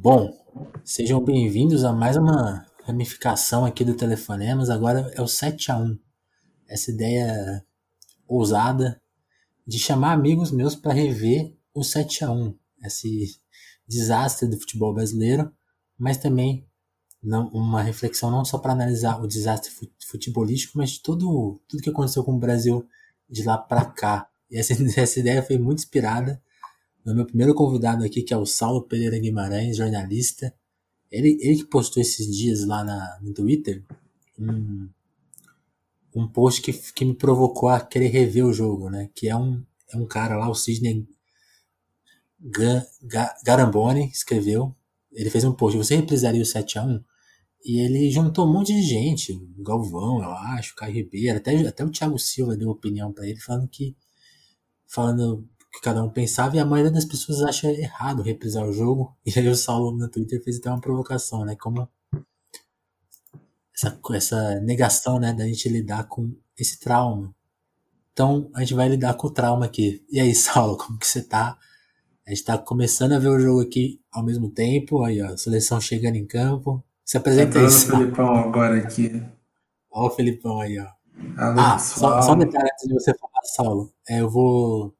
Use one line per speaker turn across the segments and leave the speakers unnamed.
Bom, sejam bem-vindos a mais uma ramificação aqui do Telefonemas. Agora é o 7 a 1 Essa ideia ousada de chamar amigos meus para rever o 7 a 1 esse desastre do futebol brasileiro, mas também não, uma reflexão não só para analisar o desastre futebolístico, mas de tudo, tudo que aconteceu com o Brasil de lá para cá. E essa, essa ideia foi muito inspirada no meu primeiro convidado aqui, que é o Saulo Pereira Guimarães, jornalista. Ele, ele que postou esses dias lá na, no Twitter um, um post que, que me provocou a querer rever o jogo, né? Que é um, é um cara lá, o Sidney Garamboni, escreveu. Ele fez um post, você reprisaria o 7x1? E ele juntou um monte de gente, o Galvão, eu acho, o Caio Ribeiro, até, até o Thiago Silva deu opinião para ele, falando que falando que cada um pensava e a maioria das pessoas acha errado reprisar o jogo. E aí o Saulo no Twitter fez até uma provocação, né? Como essa, essa negação, né, da gente lidar com esse trauma. Então a gente vai lidar com o trauma aqui. E aí, Saulo, como que você tá? A gente tá começando a ver o jogo aqui ao mesmo tempo. Aí, ó, a seleção chegando em campo. Se apresenta aí. o
Felipão agora aqui.
Olha o Felipão aí, ó.
Alô, ah,
só, só um detalhe antes de você falar, Saulo. É, eu vou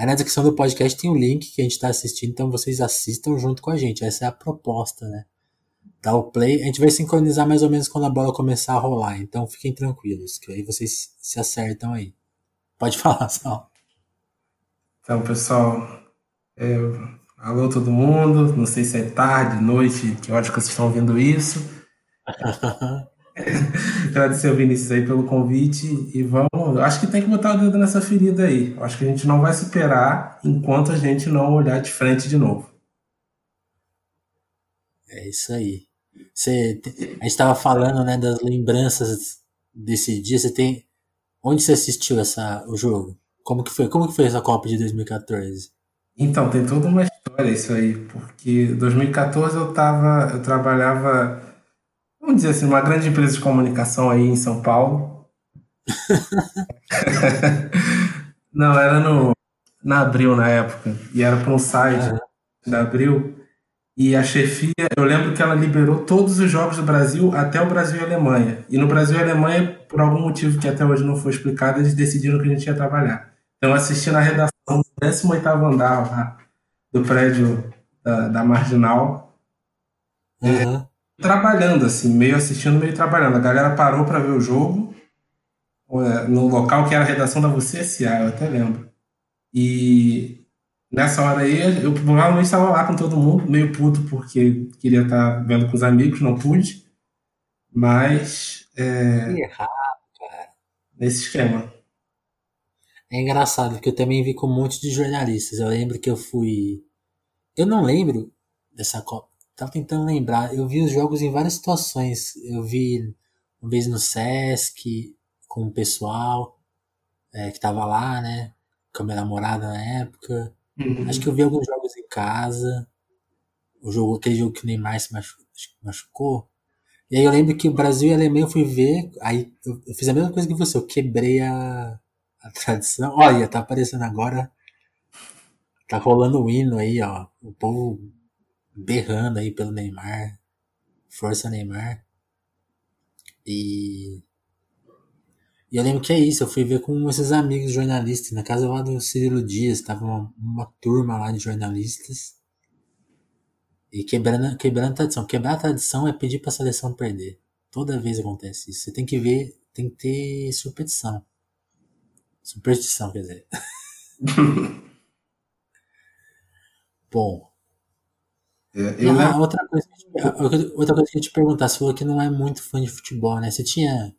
Aí na descrição do podcast tem o um link que a gente está assistindo, então vocês assistam junto com a gente. Essa é a proposta, né? Dá o play. A gente vai sincronizar mais ou menos quando a bola começar a rolar. Então fiquem tranquilos, que aí vocês se acertam aí. Pode falar, Sal.
Então, pessoal, é, alô todo mundo. Não sei se é tarde, noite, que hora que vocês estão ouvindo isso. Agradecer ao Vinícius aí pelo convite e vamos. Acho que tem que botar o dedo nessa ferida aí. Acho que a gente não vai superar enquanto a gente não olhar de frente de novo.
É isso aí. Você, a gente estava falando né, das lembranças desse dia. Você tem. Onde você assistiu essa, o jogo? Como que foi? Como que foi essa Copa de 2014?
Então, tem toda uma história isso aí, porque 2014 eu tava, eu trabalhava vamos dizer assim, uma grande empresa de comunicação aí em São Paulo. Não, era no, na Abril na época, e era para um site uhum. da Abril. E a chefia, eu lembro que ela liberou todos os jogos do Brasil até o Brasil e Alemanha. E no Brasil e Alemanha, por algum motivo que até hoje não foi explicado, eles decidiram que a gente ia trabalhar. Então eu assisti na redação do 18 andar lá, do prédio da, da Marginal. Uhum trabalhando, assim, meio assistindo, meio trabalhando. A galera parou para ver o jogo é, no local que era a redação da VCSA, eu até lembro. E nessa hora aí, eu provavelmente estava lá com todo mundo, meio puto porque queria estar tá vendo com os amigos, não pude. Mas. É,
errado, cara.
Nesse esquema.
É engraçado, porque eu também vi com um monte de jornalistas. Eu lembro que eu fui. Eu não lembro dessa Copa Tava tentando lembrar. Eu vi os jogos em várias situações. Eu vi uma vez no Sesc, com o pessoal é, que tava lá, né? Com a minha namorada na época. Uhum. Acho que eu vi alguns jogos em casa. O jogo, aquele jogo que o Neymar se machucou. E aí eu lembro que o Brasil e a Alemanha eu fui ver. Aí eu, eu fiz a mesma coisa que você. Eu quebrei a, a tradição. Olha, tá aparecendo agora. Tá rolando o hino aí, ó. O povo berrando aí pelo Neymar. Força Neymar. E. E eu lembro que é isso, eu fui ver com esses amigos jornalistas, na casa lá do Cirilo Dias, tava uma, uma turma lá de jornalistas. E quebrando, quebrando a tradição. Quebrar a tradição é pedir pra seleção perder. Toda vez acontece isso. Você tem que ver, tem que ter superstição. Superstição, quer dizer. Bom, é, não, lembro... outra, coisa, outra coisa que eu te perguntar, você falou que não é muito fã de futebol, né? Você tinha.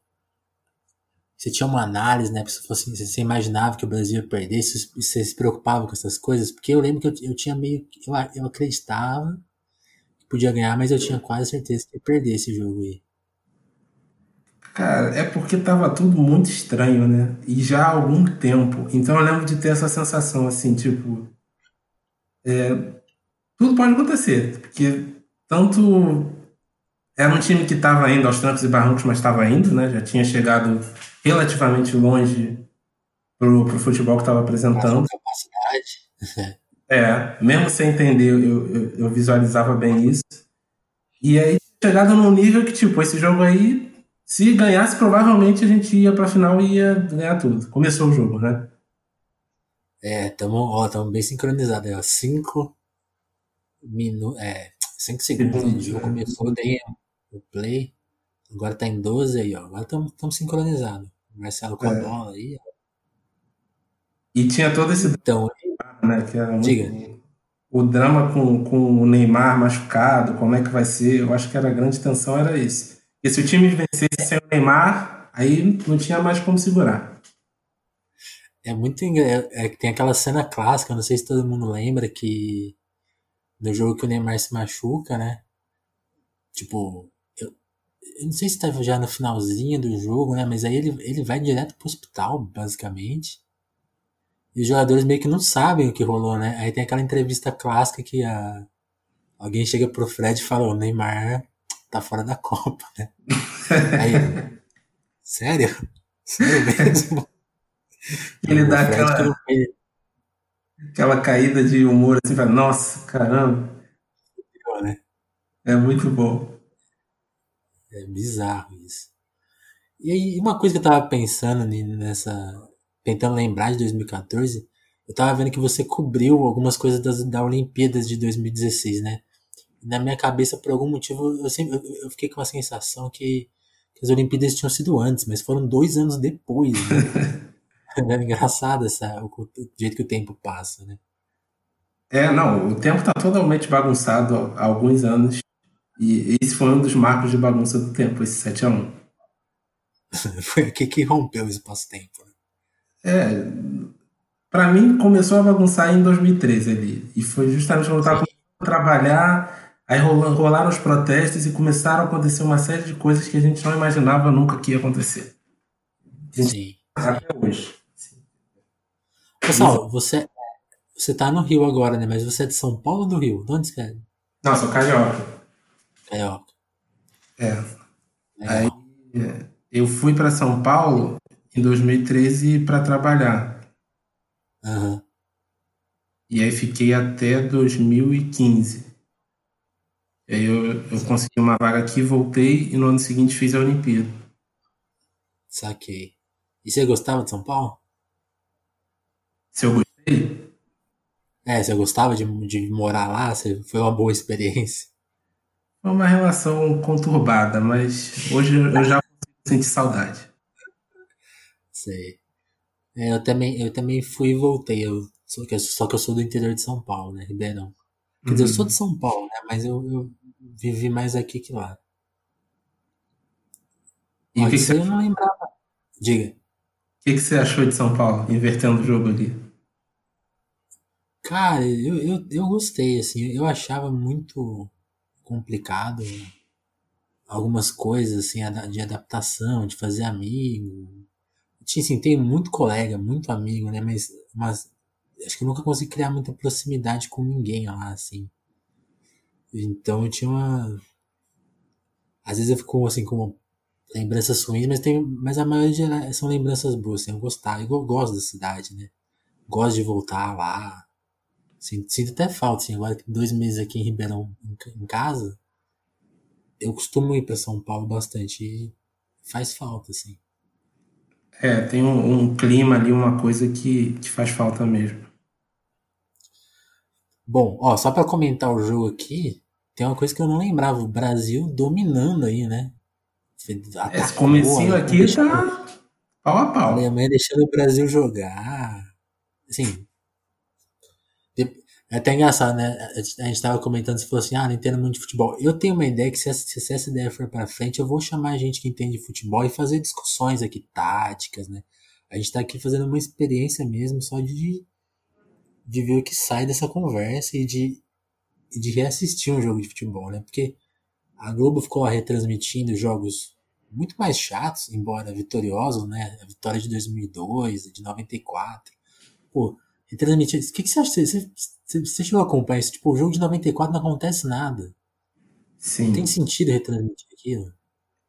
Você tinha uma análise, né? Se fosse, você imaginava que o Brasil ia perder, você se preocupava com essas coisas? Porque eu lembro que eu, eu tinha meio. Eu, eu acreditava que podia ganhar, mas eu tinha quase certeza que ia perder esse jogo aí.
Cara, é porque tava tudo muito estranho, né? E já há algum tempo. Então eu lembro de ter essa sensação assim, tipo. É, tudo pode acontecer, porque tanto era um time que estava indo aos trancos e barrancos, mas estava indo, né? Já tinha chegado relativamente longe pro, pro futebol que estava apresentando.
Capacidade.
é, mesmo sem entender, eu, eu, eu, visualizava bem isso. E aí chegado num nível que tipo esse jogo aí, se ganhasse provavelmente a gente ia para final e ia ganhar tudo. Começou o jogo, né?
É, tamo, ó, tamo bem sincronizado, é minu, é, 5 segundos o jogo começou, dei o play. Agora tá em 12 aí, ó. Agora estamos sincronizados. Marcelo com
é.
bola aí, ó.
E tinha todo esse
então,
né, que era
diga. Muito...
O drama com, com o Neymar machucado, como é que vai ser? Eu acho que era a grande tensão, era esse. E se o time vencesse sem o Neymar, aí não tinha mais como segurar.
É muito engraçado. É, é, tem aquela cena clássica, não sei se todo mundo lembra, que no jogo que o Neymar se machuca, né? Tipo, eu, eu não sei se tava já no finalzinho do jogo, né? Mas aí ele, ele vai direto pro hospital, basicamente. E os jogadores meio que não sabem o que rolou, né? Aí tem aquela entrevista clássica que a... alguém chega pro Fred e fala, o Neymar tá fora da Copa, né? Aí, sério? Sério mesmo?
Ele dá aquela, aquela caída de humor assim, fala, nossa, caramba,
né?
é muito bom.
É bizarro isso. E aí, uma coisa que eu tava pensando nessa. Tentando lembrar de 2014, eu tava vendo que você cobriu algumas coisas das, da Olimpíadas de 2016, né? Na minha cabeça, por algum motivo, eu, sempre, eu, eu fiquei com a sensação que, que as Olimpíadas tinham sido antes, mas foram dois anos depois, né? É engraçado essa, o, o jeito que o tempo passa, né?
É, não, o tempo tá totalmente bagunçado há alguns anos. E esse foi um dos marcos de bagunça do tempo, esse 7x1.
Foi aqui que rompeu o espaço-tempo. Né?
É, pra mim começou a bagunçar em 2013 ali. E foi justamente quando eu tava começando a trabalhar, aí rola- rolaram os protestos e começaram a acontecer uma série de coisas que a gente não imaginava nunca que ia acontecer.
Sim.
Até hoje.
Pessoal, você, você tá no Rio agora, né? Mas você é de São Paulo ou do Rio? De onde você é?
Não, sou carioca.
Carioca.
É.
Legal.
Eu fui pra São Paulo em 2013 para trabalhar.
Aham.
E aí fiquei até 2015. E aí eu, eu consegui uma vaga aqui, voltei e no ano seguinte fiz a Olimpíada.
Saquei. E você gostava de São Paulo?
Se eu gostei?
É, você gostava de, de morar lá? Foi uma boa experiência?
Foi uma relação conturbada, mas hoje eu já consigo sentir saudade.
Sei. É, eu também, eu também fui e voltei. Eu, só, que, eu- só que eu sou do interior de São Paulo, né? Ribeirão. Quer dizer, eu sou de São Paulo, né? Mas eu, eu vivi mais aqui que lá.
E
Ó,
o que, você,
eu não lembrava. Diga.
O que que você achou de São Paulo, invertendo o jogo ali?
Cara, eu, eu, eu gostei, assim, eu achava muito complicado algumas coisas, assim, de adaptação, de fazer amigo. Assim, tem muito colega, muito amigo, né, mas, mas acho que eu nunca consegui criar muita proximidade com ninguém lá, assim. Então eu tinha uma... Às vezes eu fico, assim, com lembranças ruins, mas, tem, mas a maioria são lembranças boas, assim, eu gostava, eu gosto da cidade, né. Gosto de voltar lá. Sinto, sinto até falta, assim, agora que dois meses aqui em Ribeirão, em, em casa, eu costumo ir para São Paulo bastante e faz falta, assim.
É, tem um, um clima ali, uma coisa que, que faz falta mesmo.
Bom, ó, só para comentar o jogo aqui, tem uma coisa que eu não lembrava, o Brasil dominando aí, né? Fe-
Esse
Atacou,
comecinho
a
aqui
deixando-
tá pau a
a
pau.
Alemanha deixando o Brasil jogar. Assim, é até engraçado, né? A gente- a tava comentando, você falou assim, ah, não entendo muito de futebol. Eu tenho uma ideia que se essa, se essa ideia for pra frente, eu vou chamar gente que entende de futebol e fazer discussões aqui, táticas, né? A gente tá aqui fazendo uma experiência mesmo, só de, de ver o que sai dessa conversa e de, de reassistir um jogo de futebol, né? Porque a Globo ficou retransmitindo jogos muito mais chatos, embora vitoriosos, né? A vitória de 2002, de 94. Pô, retransmitir. O que, que você acha? Você, você, você chegou a acompanhar isso? Tipo, o jogo de 94 não acontece nada. Não
Sim.
tem sentido retransmitir aquilo.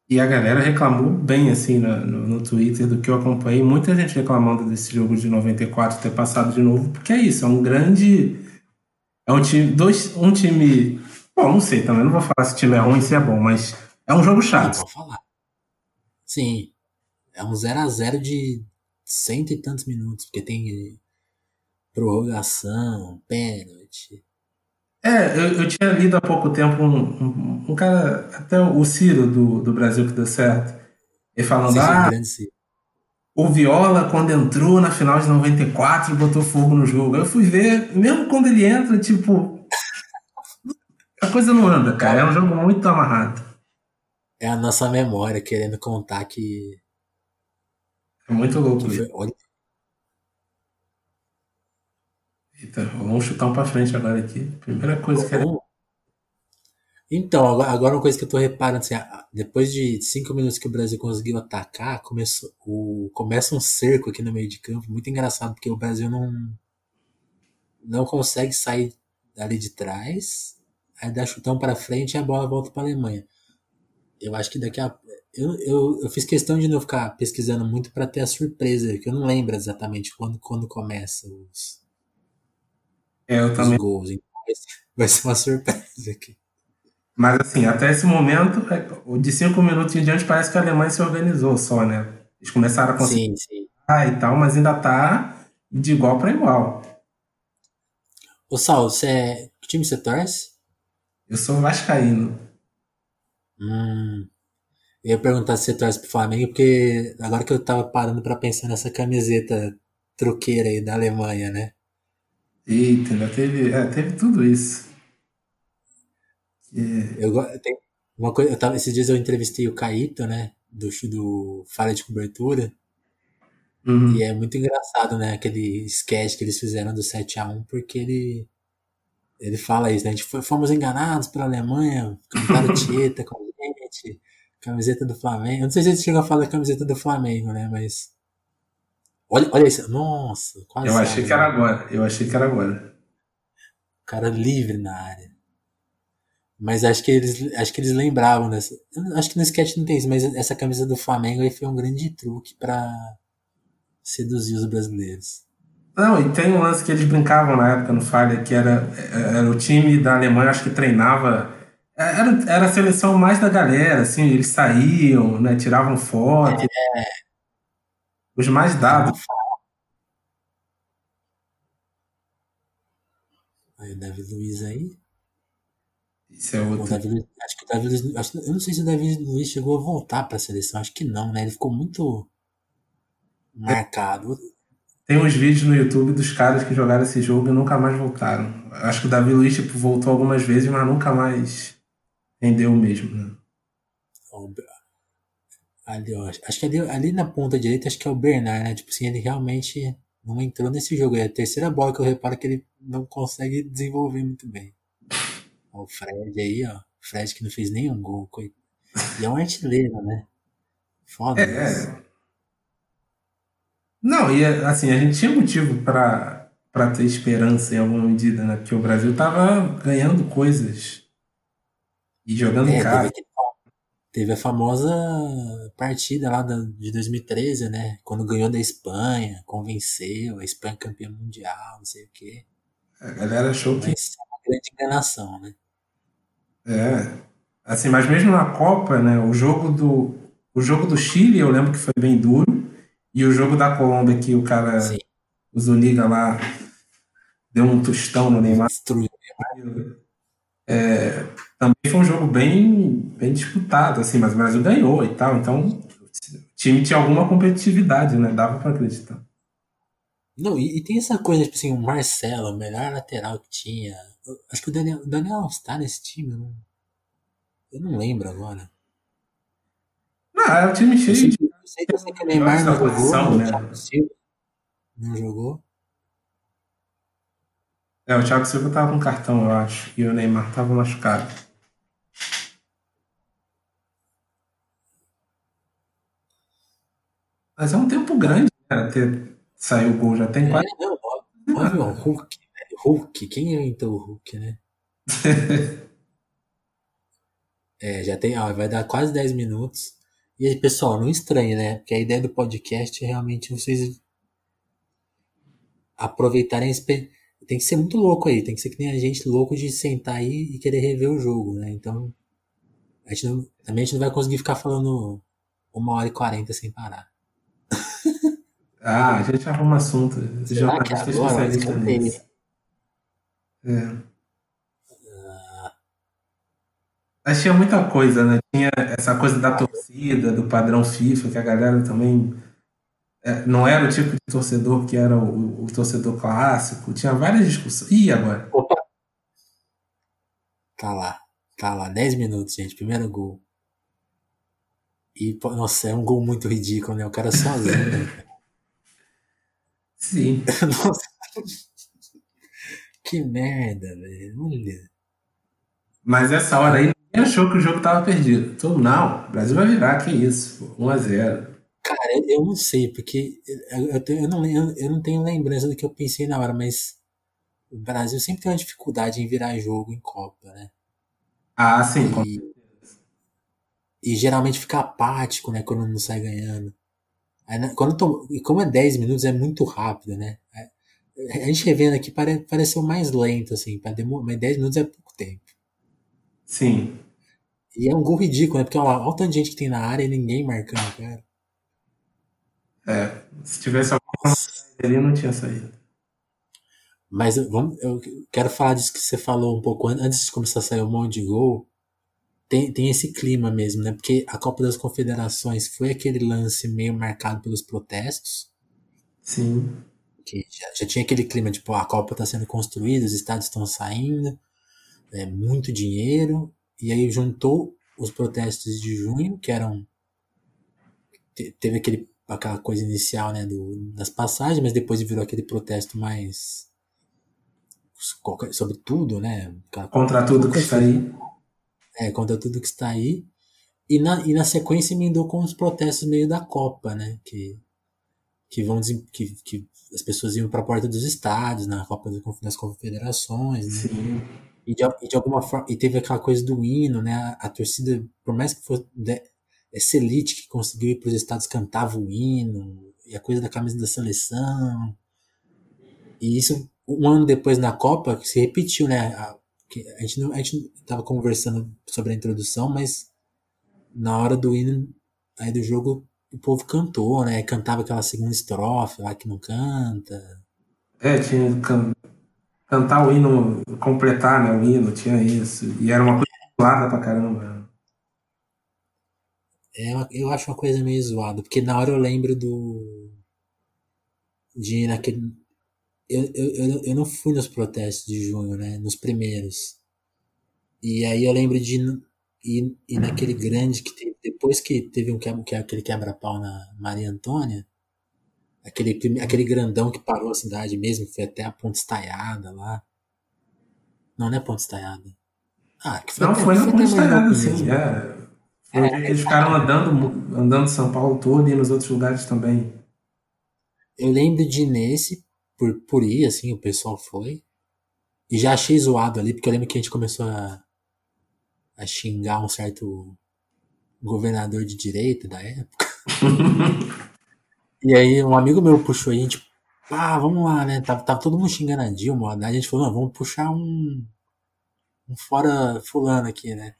E a galera reclamou bem, assim, no, no, no Twitter do que eu acompanhei. Muita gente reclamando desse jogo de 94 ter passado de novo, porque é isso, é um grande É um time, dois, um time. Bom, não sei também, não vou falar se o time é ruim, se é bom, mas é um jogo chato.
Não, falar. Sim. É um 0 a 0 de cento e tantos minutos, porque tem prorrogação, pênalti.
É, eu, eu tinha lido há pouco tempo um, um, um cara, até o Ciro do, do Brasil que deu certo, ele falando, ah, o Viola, quando entrou na final de 94, botou fogo no jogo. Eu fui ver, mesmo quando ele entra, tipo. A coisa não anda, cara. É um jogo muito amarrado.
É a nossa memória querendo contar que.
É muito louco isso. Olha. Eita, vamos chutar um pra frente agora aqui. Primeira coisa que era.
Então, agora uma coisa que eu tô reparando, assim, depois de cinco minutos que o Brasil conseguiu atacar, começou, o, começa um cerco aqui no meio de campo, muito engraçado, porque o Brasil não, não consegue sair dali de trás, aí dá chutão para frente e a bola volta para a Alemanha. Eu acho que daqui a. Eu, eu, eu fiz questão de não ficar pesquisando muito para ter a surpresa, que eu não lembro exatamente quando, quando começa os,
é, eu os também.
gols. Então vai ser uma surpresa aqui.
Mas assim, até esse momento, é, de cinco minutos em diante, parece que a Alemanha se organizou só, né? Eles começaram a conseguir sim, sim. e tal, mas ainda tá de igual para igual.
Ô Sal, você é... que time você torce?
Eu sou vascaíno.
Hum. Eu ia perguntar se você torce pro Flamengo, porque agora que eu tava parando para pensar nessa camiseta troqueira aí da Alemanha, né?
Eita, ainda teve, é, teve tudo isso.
É. Eu, tem uma coisa, eu tava, esses dias eu entrevistei o Caíto, né? Do, do Falha de Cobertura. Uhum. E é muito engraçado, né? Aquele sketch que eles fizeram do 7x1, porque ele. Ele fala isso, né? A gente foi, fomos enganados pela Alemanha, cantaram Tieta com a gente, camiseta do Flamengo. Eu não sei se ele chegou a falar camiseta do Flamengo, né? Mas. Olha, olha isso. Nossa,
quase. Eu achei que era agora. Eu achei que era agora.
O cara livre na área. Mas acho que eles, acho que eles lembravam dessa. Acho que no sketch não tem isso, mas essa camisa do Flamengo aí foi um grande truque para seduzir os brasileiros.
Não, e tem um lance que eles brincavam na época no Falha, que era, era o time da Alemanha, acho que treinava. Era, era a seleção mais da galera, assim, eles saíam, né, tiravam foto. É. Os mais dados.
Aí o Davi Luiz aí.
Isso é outro.
Davi, acho que o Davi Luiz, acho, eu não sei se o Davi Luiz chegou a voltar para a seleção, acho que não, né? Ele ficou muito marcado.
Tem uns vídeos no YouTube dos caras que jogaram esse jogo e nunca mais voltaram. Acho que o Davi Luiz tipo, voltou algumas vezes, mas nunca mais rendeu o mesmo. Né?
Ali, ó, acho que ali, ali na ponta direita, acho que é o Bernard, né? Tipo assim, ele realmente não entrou nesse jogo. É a terceira bola que eu reparo que ele não consegue desenvolver muito bem. O Fred aí, ó. O Fred que não fez nenhum gol. Coitado. E é um artilheiro, né? Foda é,
é. Não, e assim, a gente tinha motivo para ter esperança em alguma medida, né? Porque o Brasil tava ganhando coisas e jogando é, cara.
Teve, teve, a famosa partida lá de 2013, né? Quando ganhou da Espanha, convenceu, a Espanha campeã mundial, não sei o quê.
A galera achou que.
Mas é uma grande enganação, né?
É. Assim, mas mesmo na Copa, né, o jogo do o jogo do Chile, eu lembro que foi bem duro, e o jogo da Colômbia que o cara Sim. o Zuniga lá deu um tostão no Neymar. Destruiu É, também foi um jogo bem bem disputado, assim, mas o Brasil ganhou e tal, então o time tinha alguma competitividade, né? Dava para acreditar.
Não, e, e, tem essa coisa, tipo assim, o Marcelo, o melhor lateral que tinha, Acho que o Daniel, o Daniel está nesse time, eu não, eu não lembro agora.
Não, é o time cheio. Eu sei, eu
sei, que o Neymar não jogou, né? o Silva não jogou.
É, o Thiago Silva tava com cartão, eu acho, e o Neymar tava machucado. Mas é um tempo grande, cara, ter saiu o gol, já tem é, quase. Não,
óbvio, o Hulk Hulk, quem inventou o Hulk, né? é, já tem, ó, vai dar quase 10 minutos. E aí, pessoal, não estranhe, né? Porque a ideia do podcast é realmente vocês aproveitarem tem que ser muito louco aí, tem que ser que nem a gente louco de sentar aí e querer rever o jogo, né? Então, a gente não, também a gente não vai conseguir ficar falando uma hora e quarenta sem parar.
Ah, a gente arruma assunto. Esse jornalista é especialista nisso. É. Mas tinha muita coisa, né? Tinha essa coisa da torcida, do padrão FIFA, que a galera também é, não era o tipo de torcedor que era o, o torcedor clássico. Tinha várias discussões. Ih, agora? Opa!
Tá lá. Tá lá. 10 minutos, gente. Primeiro gol. E, nossa, é um gol muito ridículo, né? O cara sozinho. Né?
Sim.
nossa. Que merda, velho. Olha.
Mas essa hora aí ninguém achou que o jogo tava perdido. Todo não, o Brasil vai virar, que isso, 1x0.
Cara, eu não sei, porque eu, eu, eu, não, eu não tenho lembrança do que eu pensei na hora, mas o Brasil sempre tem uma dificuldade em virar jogo em Copa, né?
Ah, sim.
E, e geralmente fica apático, né, quando não sai ganhando. Aí, quando tô, e como é 10 minutos, é muito rápido, né? A gente revendo aqui pare, pareceu mais lento, assim, mas 10 minutos é.
Sim.
E é um gol ridículo, né? Porque olha, olha o tanto de gente que tem na área e ninguém marcando, cara.
É, se tivesse alguma ali, não tinha saído.
Mas vamos, eu quero falar disso que você falou um pouco antes de começar a sair um monte de gol. Tem, tem esse clima mesmo, né? Porque a Copa das Confederações foi aquele lance meio marcado pelos protestos.
Sim.
Que já, já tinha aquele clima de, pô, a Copa está sendo construída, os estados estão saindo, é muito dinheiro. E aí juntou os protestos de junho, que eram. Teve aquele aquela coisa inicial, né, do, das passagens, mas depois virou aquele protesto mais sobre tudo, né?
Contra tudo que está aí.
É, contra tudo que está aí. E na, e na sequência emendou com os protestos meio da Copa, né? Que, que vão que, que as pessoas iam para a porta dos estádios na Copa das Confederações, né?
Sim.
E de, e de alguma forma e teve aquela coisa do hino, né? A, a torcida, por mais que fosse essa elite que conseguiu ir para os estados cantava o hino, e a coisa da camisa da seleção. E isso, um ano depois na Copa, se repetiu, né? A, a gente não, a gente tava conversando sobre a introdução, mas na hora do hino, aí do jogo, o povo cantou, né? Cantava aquela segunda estrofe lá que não canta.
É, tinha cantar o hino, completar né, o hino, tinha isso. E era uma coisa clara pra caramba.
É eu acho uma coisa meio zoada, porque na hora eu lembro do. de naquele. Eu, eu, eu, eu não fui nos protestos de junho, né? Nos primeiros. E aí eu lembro de ir, ir naquele grande que teve, depois que teve um que, aquele quebra-pau na Maria Antônia, aquele, aquele grandão que parou a cidade mesmo, foi até a Ponte Estaiada lá. Não, não é Ponte Estaiada.
Ah, que foi Não, até, foi na Ponte Estaiada, sim. É. É, eles ficaram andando, andando São Paulo todo e nos outros lugares também.
Eu lembro de nesse, por, por ir, assim, o pessoal foi. E já achei zoado ali, porque eu lembro que a gente começou a, a xingar um certo governador de direita da época. e aí um amigo meu puxou aí, a gente, pá, vamos lá, né? Tava, tava todo mundo xingando a Dilma, a gente falou, não, vamos puxar um, um fora fulano aqui, né?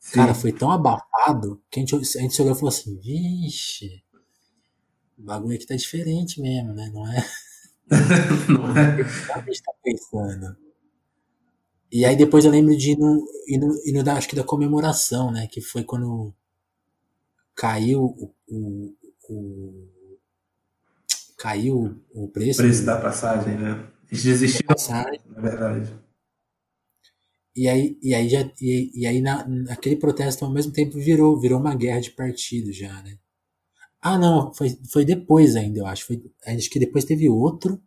Sim. Cara, foi tão abafado que a gente, a gente olhou e falou assim: vixe, o bagulho aqui tá diferente mesmo, né? Não é?
Não é?
O que a gente tá pensando? E aí depois eu lembro de ir no, ir no, ir no da, acho que da comemoração, né? Que foi quando caiu o, o, o caiu o preço.
O preço da passagem, né? Eles desistiram, na verdade.
E aí, e aí, já, e, e aí na, naquele protesto ao mesmo tempo virou, virou uma guerra de partido já, né? Ah, não, foi, foi depois ainda, eu acho. Foi, acho que depois teve outro.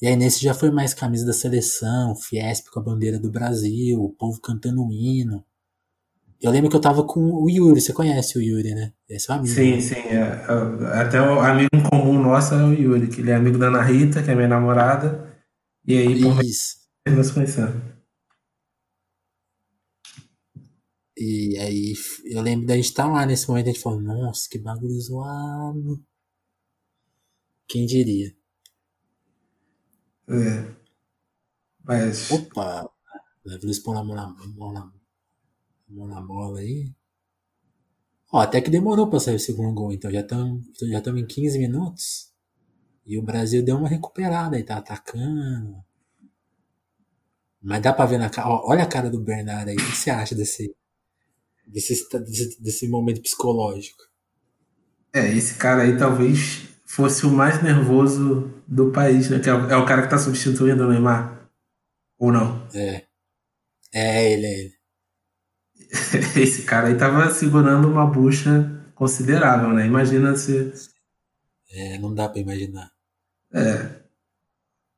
E aí nesse já foi mais camisa da seleção, Fiesp com a bandeira do Brasil, o povo cantando o hino. Eu lembro que eu tava com o Yuri, você conhece o Yuri, né? Esse é amigo.
Sim, né? sim. É, é, até o amigo comum nosso é o Yuri, que ele é amigo da Ana Rita, que é minha namorada. E aí, por Isso. nós conhecemos.
E aí eu lembro da gente estar tá lá nesse momento, a gente falou, nossa, que bagulho zoado. Quem diria?
É. Mas.
Opa! Leva eles pôr a mão na, mão na, mão na bola aí. Ó, até que demorou pra sair o segundo gol, então já estamos já em 15 minutos. E o Brasil deu uma recuperada e tá atacando. Mas dá pra ver na cara. Olha a cara do Bernardo aí. O que você acha desse, desse, desse, desse momento psicológico?
É, esse cara aí talvez fosse o mais nervoso do país, né? Que é o, é o cara que tá substituindo o Neymar. Ou não?
É. É ele, é ele.
esse cara aí tava segurando uma bucha considerável, né? Imagina se.
É, não dá pra imaginar.
É.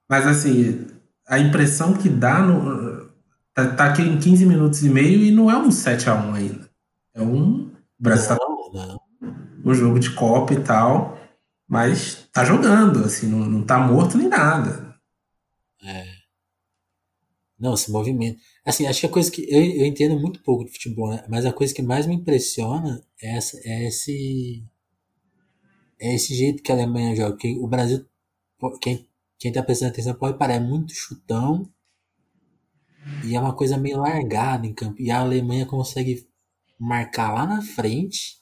Mas assim, a impressão que dá no. Tá, tá aqui em 15 minutos e meio e não é um 7x1 ainda. É um. O Brasil tá
não, não.
um jogo de Copa e tal. Mas tá jogando, assim, não, não tá morto nem nada.
É. Não, esse movimento. Assim, acho que a coisa que. Eu, eu entendo muito pouco de futebol, né? Mas a coisa que mais me impressiona é, essa, é esse. É esse jeito que a Alemanha joga. Porque o Brasil. Quem, quem tá prestando atenção pode parar, é muito chutão. E é uma coisa meio largada em campo. E a Alemanha consegue marcar lá na frente,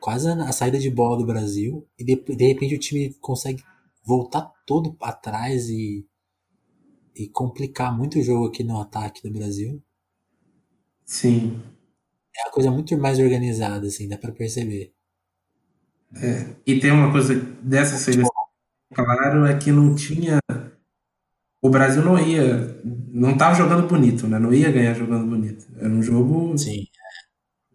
quase a saída de bola do Brasil. E de, de repente o time consegue voltar todo atrás e e complicar muito o jogo aqui no ataque do Brasil.
Sim.
É uma coisa muito mais organizada, assim, dá para perceber.
É. E tem uma coisa dessa seleção, claro, é que não tinha. O Brasil não ia. Não estava jogando bonito, né? Não ia ganhar jogando bonito. Era um jogo.
Sim.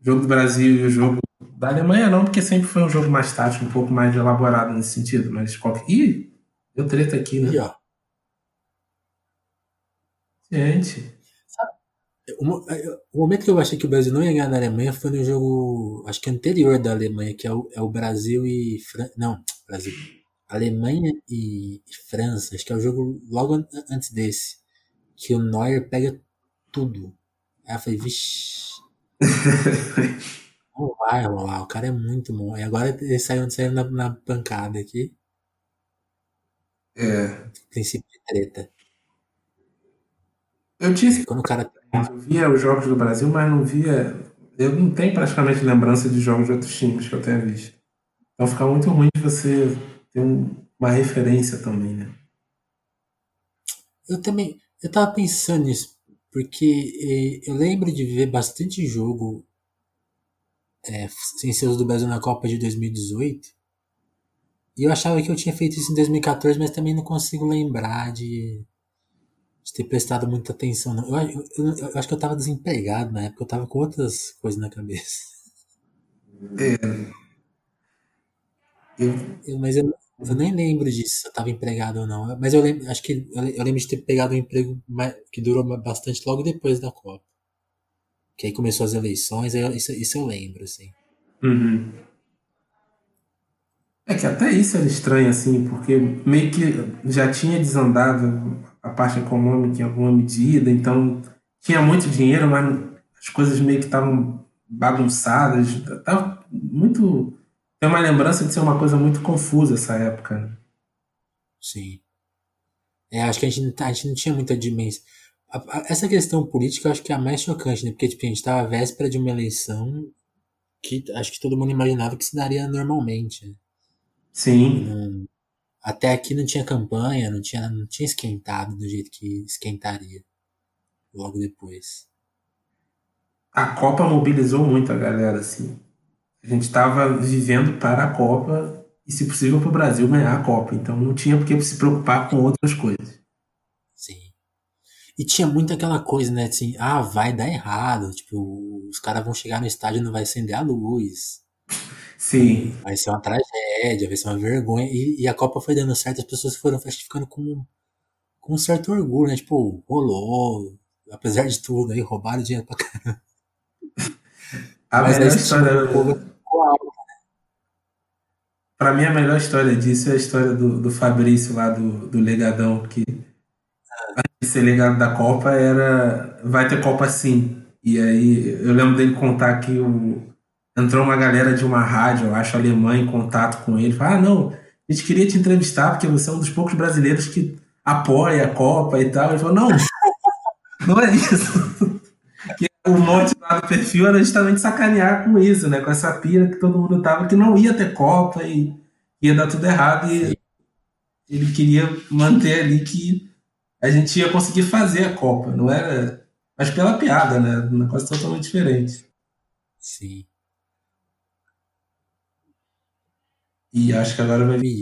Jogo do Brasil e o jogo da Alemanha não, porque sempre foi um jogo mais tático, um pouco mais elaborado nesse sentido. Mas qualquer. Ih, deu treta aqui, né?
E, ó,
Gente.
O momento que eu achei que o Brasil não ia ganhar da Alemanha foi no jogo, acho que anterior da Alemanha, que é o, é o Brasil e França. Não, Brasil. Alemanha e, e, França, acho que é o jogo logo antes desse. Que o Neuer pega tudo. Aí eu falei, vixi. não vai rolar, o cara é muito bom. E agora ele saiu, saiu na, na pancada aqui.
É.
Princípio de treta.
Eu tinha
Quando o cara.
Eu via os jogos do Brasil, mas não via. Eu não tenho praticamente lembrança de jogos de outros times que eu tenha visto. Então fica muito ruim de você ter um, uma referência também, né?
Eu também. Eu tava pensando nisso, porque eh, eu lembro de ver bastante jogo é, sem ser os do Brasil na Copa de 2018. E eu achava que eu tinha feito isso em 2014, mas também não consigo lembrar de de ter prestado muita atenção. Eu, eu, eu, eu, acho que eu tava desempregado na época, eu tava com outras coisas na cabeça.
É.
Eu... mas eu, eu nem lembro disso, se eu tava empregado ou não. Mas eu lembro, acho que eu, lembro de ter pegado um emprego que durou bastante logo depois da Copa. Que aí começou as eleições, aí isso, isso eu lembro, assim.
Uhum. É que até isso era estranho, assim, porque meio que já tinha desandado a parte econômica em alguma medida, então tinha muito dinheiro, mas as coisas meio que estavam bagunçadas, tava muito tem uma lembrança de ser uma coisa muito confusa essa época. Né?
Sim. É, acho que a gente, a gente não tinha muita dimensão. Essa questão política eu acho que é a mais chocante, né? Porque tipo, a gente estava à véspera de uma eleição que acho que todo mundo imaginava que se daria normalmente.
Sim.
Não, até aqui não tinha campanha, não tinha, não tinha esquentado do jeito que esquentaria logo depois.
A Copa mobilizou muito a galera, assim. A gente estava vivendo para a Copa e, se possível, para o Brasil ganhar a Copa. Então não tinha por que se preocupar com outras coisas.
Sim. E tinha muito aquela coisa, né? Assim, ah, vai dar errado. Tipo, os caras vão chegar no estádio e não vai acender a luz.
Sim.
Vai ser uma tragédia, vai ser uma vergonha. E, e a Copa foi dando certo, as pessoas foram ficando com, com um certo orgulho, né? Tipo, rolou, apesar de tudo, aí roubaram dinheiro pra caramba.
A Mas melhor história. Povo né? Pra mim, a melhor história disso é a história do, do Fabrício lá do, do Legadão, que antes de ser legado da Copa era. Vai ter Copa sim. E aí eu lembro dele contar que o, entrou uma galera de uma rádio, eu acho, alemã, em contato com ele. Falou, ah, não, a gente queria te entrevistar porque você é um dos poucos brasileiros que apoia a Copa e tal. Ele falou, não, Não é isso. que o monte lá do perfil era justamente sacanear com isso, né? Com essa pira que todo mundo tava, que não ia ter Copa e ia dar tudo errado. E ele queria manter ali que a gente ia conseguir fazer a Copa. Não era. Mas pela piada, né? Uma coisa totalmente diferente.
Sim.
E acho que agora vai vir.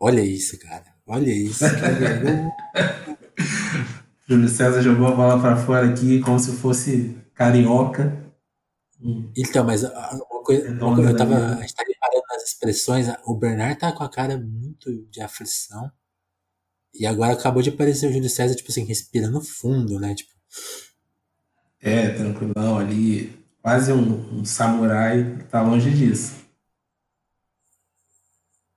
Olha isso, cara. Olha isso.
Júlio César jogou a bola para fora aqui como se fosse carioca.
Então, mas uma coisa, uma coisa eu tava, a gente tá reparando nas expressões, o Bernard tá com a cara muito de aflição. E agora acabou de aparecer o Júlio César, tipo assim, respirando fundo, né? Tipo...
É, tranquilão ali. Quase um, um samurai, tá longe disso.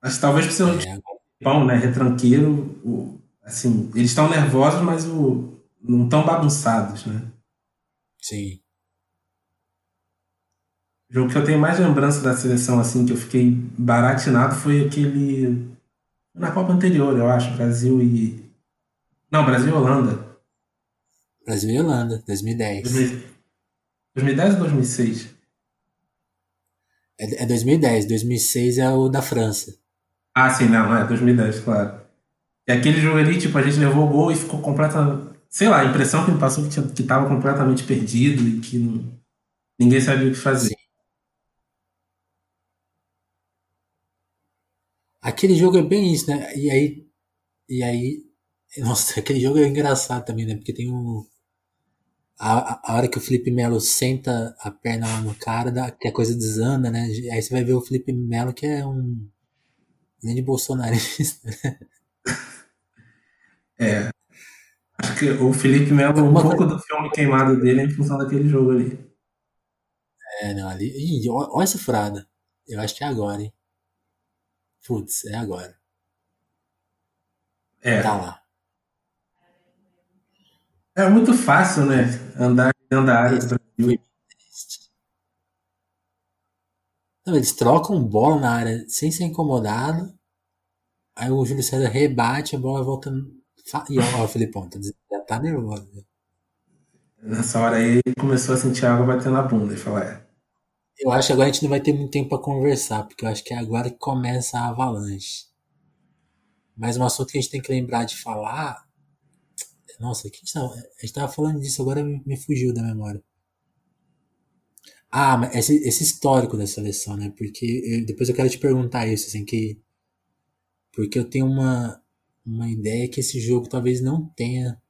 Mas talvez por ser um é, pão, né? Retranqueiro, o, assim, eles estão nervosos, mas o, não estão bagunçados, né?
Sim.
O jogo que eu tenho mais lembrança da seleção, assim, que eu fiquei baratinado foi aquele. Na Copa anterior, eu acho, Brasil e. Não, Brasil e Holanda.
Brasil e Holanda, 2010.
2010 ou 2006?
É, é 2010, 2006 é o da França.
Ah, sim, não, é 2010, claro. E aquele jogo ali, tipo, a gente levou o gol e ficou completamente. Sei lá, a impressão que me passou que, tinha, que tava completamente perdido e que não, ninguém sabia o que fazer. Sim.
Aquele jogo é bem isso, né? E aí. E aí. Nossa, aquele jogo é engraçado também, né? Porque tem um. A, a hora que o Felipe Melo senta a perna lá no cara, dá, que a coisa desanda, né? Aí você vai ver o Felipe Melo que é um nem de bolsonarista.
É. Acho que o Felipe Melo, um pouco do filme queimado dele é em função daquele jogo ali.
É, não, ali. Ih, olha essa furada. Eu acho que é agora, hein? Putz, é agora.
É.
Tá lá.
É muito fácil, né? Andar da área do Brasil.
Não, eles trocam bola na área sem ser incomodado. Aí o Júlio César rebate, a bola volta. E ó, o Filipão, tá, já tá nervoso.
Nessa hora aí ele começou a sentir água batendo na bunda e falou, é.
Eu acho que agora a gente não vai ter muito tempo para conversar, porque eu acho que é agora que começa a avalanche. Mas um assunto que a gente tem que lembrar de falar. Nossa, que a gente tava, a gente tava falando disso, agora me, me fugiu da memória. Ah, mas esse, esse histórico da seleção, né? Porque eu, depois eu quero te perguntar isso, assim, que. Porque eu tenho uma, uma ideia que esse jogo talvez não tenha